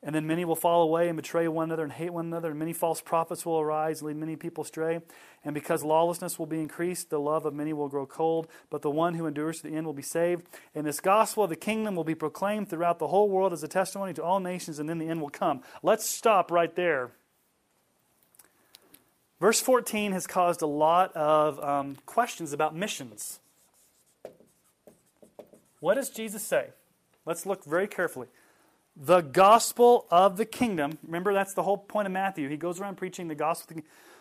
And then many will fall away and betray one another and hate one another, and many false prophets will arise and lead many people astray. And because lawlessness will be increased, the love of many will grow cold, but the one who endures to the end will be saved. And this gospel of the kingdom will be proclaimed throughout the whole world as a testimony to all nations, and then the end will come. Let's stop right there. Verse 14 has caused a lot of um, questions about missions. What does Jesus say? Let's look very carefully. The gospel of the kingdom, remember that's the whole point of Matthew. He goes around preaching the gospel,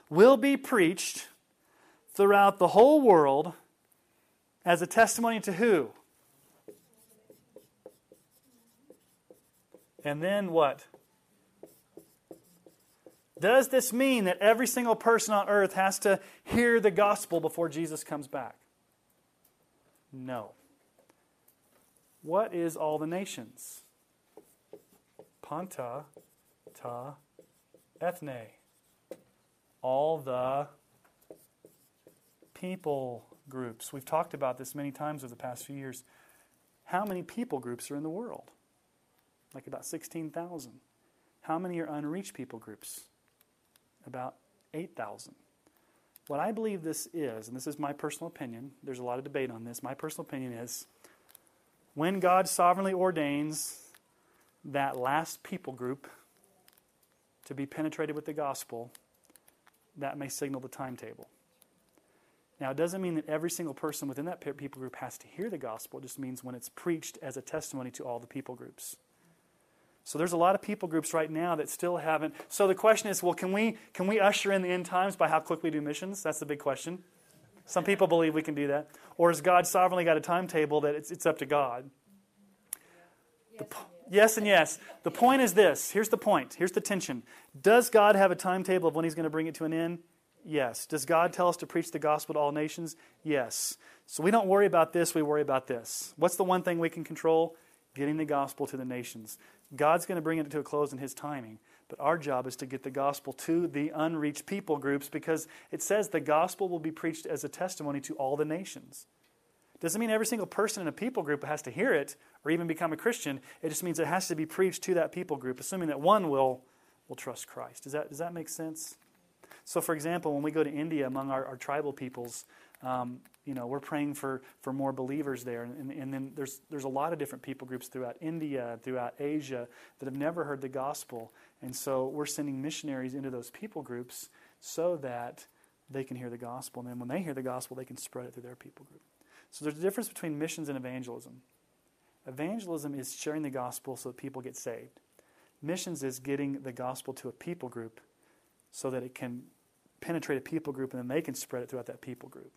will be preached throughout the whole world as a testimony to who? And then what? Does this mean that every single person on earth has to hear the gospel before Jesus comes back? No. What is all the nations? Panta, ta, ethne. All the people groups. We've talked about this many times over the past few years. How many people groups are in the world? Like about 16,000. How many are unreached people groups? About 8,000. What I believe this is, and this is my personal opinion, there's a lot of debate on this. My personal opinion is when God sovereignly ordains that last people group to be penetrated with the gospel, that may signal the timetable. Now, it doesn't mean that every single person within that people group has to hear the gospel. It just means when it's preached as a testimony to all the people groups. So there's a lot of people groups right now that still haven't. So the question is, well, can we can we usher in the end times by how quick we do missions? That's the big question. Some people believe we can do that, or has God sovereignly got a timetable that it's, it's up to God? Yes, and yes and yes. The point is this. Here's the point. Here's the tension. Does God have a timetable of when He's going to bring it to an end? Yes. Does God tell us to preach the gospel to all nations? Yes. So we don't worry about this, we worry about this. What's the one thing we can control? Getting the gospel to the nations. God's going to bring it to a close in His timing. But our job is to get the gospel to the unreached people groups because it says the gospel will be preached as a testimony to all the nations. Doesn't mean every single person in a people group has to hear it or even become a Christian. It just means it has to be preached to that people group, assuming that one will, will trust Christ. Does that, does that make sense? So, for example, when we go to India among our, our tribal peoples, um, you know, we're praying for, for more believers there. And, and then there's, there's a lot of different people groups throughout India, throughout Asia, that have never heard the gospel. And so we're sending missionaries into those people groups so that they can hear the gospel. And then when they hear the gospel, they can spread it through their people group. So there's a difference between missions and evangelism. Evangelism is sharing the gospel so that people get saved. Missions is getting the gospel to a people group so that it can penetrate a people group and then they can spread it throughout that people group.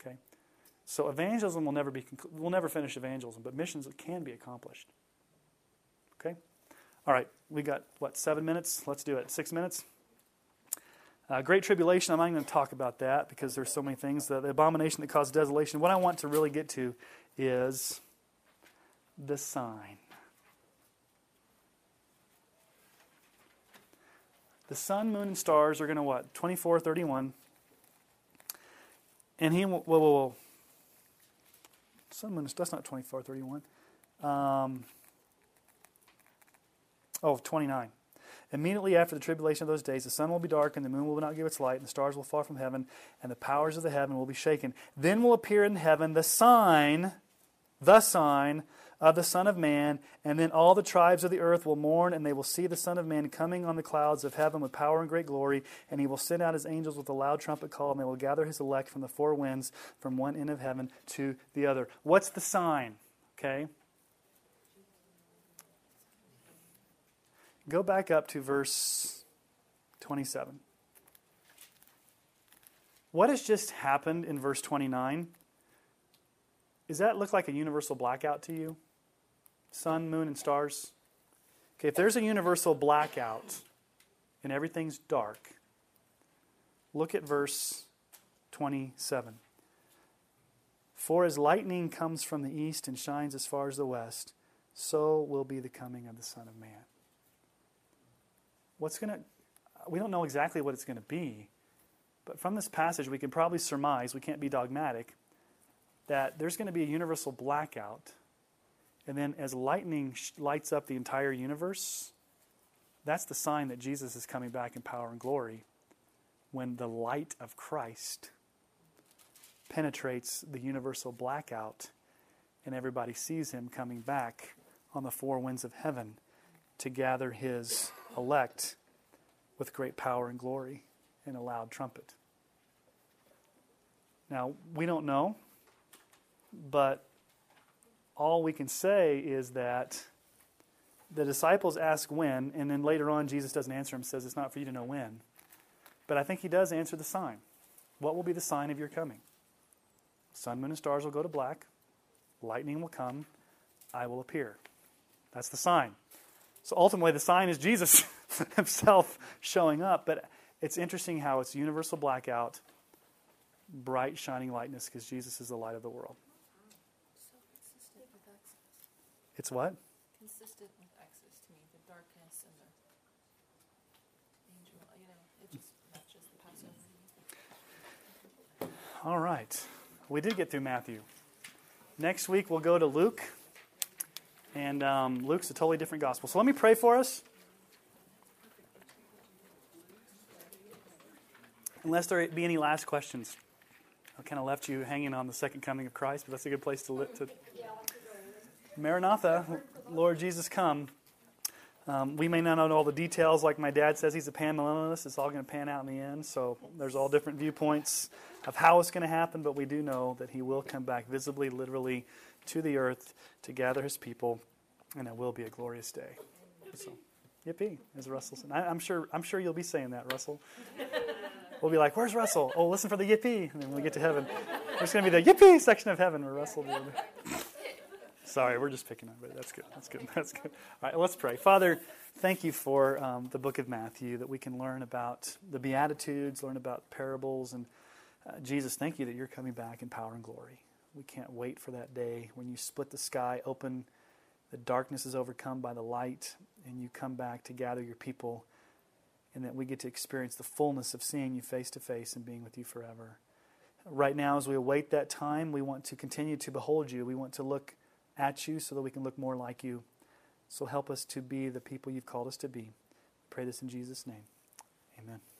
Okay? So evangelism will never be will never finish evangelism, but missions can be accomplished. Okay? All right, we got what seven minutes? Let's do it. Six minutes. Uh, great tribulation. I'm not going to talk about that because there's so many things. The, the abomination that caused desolation. What I want to really get to is the sign. The sun, moon, and stars are going to what? 24, 31. And he, whoa, whoa, whoa. Sun, moon, that's not 24, 31. Um, oh, 29. Immediately after the tribulation of those days, the sun will be dark, and the moon will not give its light, and the stars will fall from heaven, and the powers of the heaven will be shaken. Then will appear in heaven the sign, the sign of the Son of Man, and then all the tribes of the earth will mourn, and they will see the Son of Man coming on the clouds of heaven with power and great glory, and he will send out his angels with a loud trumpet call, and they will gather his elect from the four winds, from one end of heaven to the other. What's the sign? Okay? Go back up to verse 27. What has just happened in verse 29? Does that look like a universal blackout to you? sun, moon, and stars? Okay, if there's a universal blackout and everything's dark, look at verse 27. For as lightning comes from the east and shines as far as the west, so will be the coming of the Son of Man. What's going to, we don't know exactly what it's going to be, but from this passage we can probably surmise, we can't be dogmatic, that there's going to be a universal blackout and then as lightning lights up the entire universe, that's the sign that Jesus is coming back in power and glory when the light of Christ penetrates the universal blackout and everybody sees him coming back on the four winds of heaven to gather his elect with great power and glory in a loud trumpet. Now, we don't know, but all we can say is that the disciples ask when, and then later on Jesus doesn't answer them, says it's not for you to know when. But I think he does answer the sign. What will be the sign of your coming? Sun, moon, and stars will go to black. Lightning will come. I will appear. That's the sign. So ultimately, the sign is Jesus [laughs] himself showing up. But it's interesting how it's universal blackout, bright, shining lightness, because Jesus is the light of the world. It's what? Consistent with Exodus to me, the darkness and the angel, you know, it just matches the Passover. All right. We did get through Matthew. Next week we'll go to Luke. And um, Luke's a totally different gospel. So let me pray for us. Unless there be any last questions. I kind of left you hanging on the second coming of Christ, but that's a good place to, li- to Maranatha, Lord Jesus, come. Um, we may not know all the details, like my dad says he's a panmillennialist. It's all going to pan out in the end. So there's all different viewpoints of how it's going to happen, but we do know that he will come back visibly, literally, to the earth to gather his people, and it will be a glorious day. So, yippee, as Russell said. I, am sure, I'm sure you'll be saying that, Russell. We'll be like, "Where's Russell? Oh, listen for the yippee!" And then when we get to heaven, there's going to be the yippee section of heaven where Russell will be. Sorry, we're just picking on but That's good. That's good. That's good. All right, let's pray. Father, thank you for um, the book of Matthew that we can learn about the Beatitudes, learn about parables. And uh, Jesus, thank you that you're coming back in power and glory. We can't wait for that day when you split the sky open, the darkness is overcome by the light, and you come back to gather your people, and that we get to experience the fullness of seeing you face to face and being with you forever. Right now, as we await that time, we want to continue to behold you. We want to look at you so that we can look more like you. So help us to be the people you've called us to be. pray this in Jesus' name. Amen.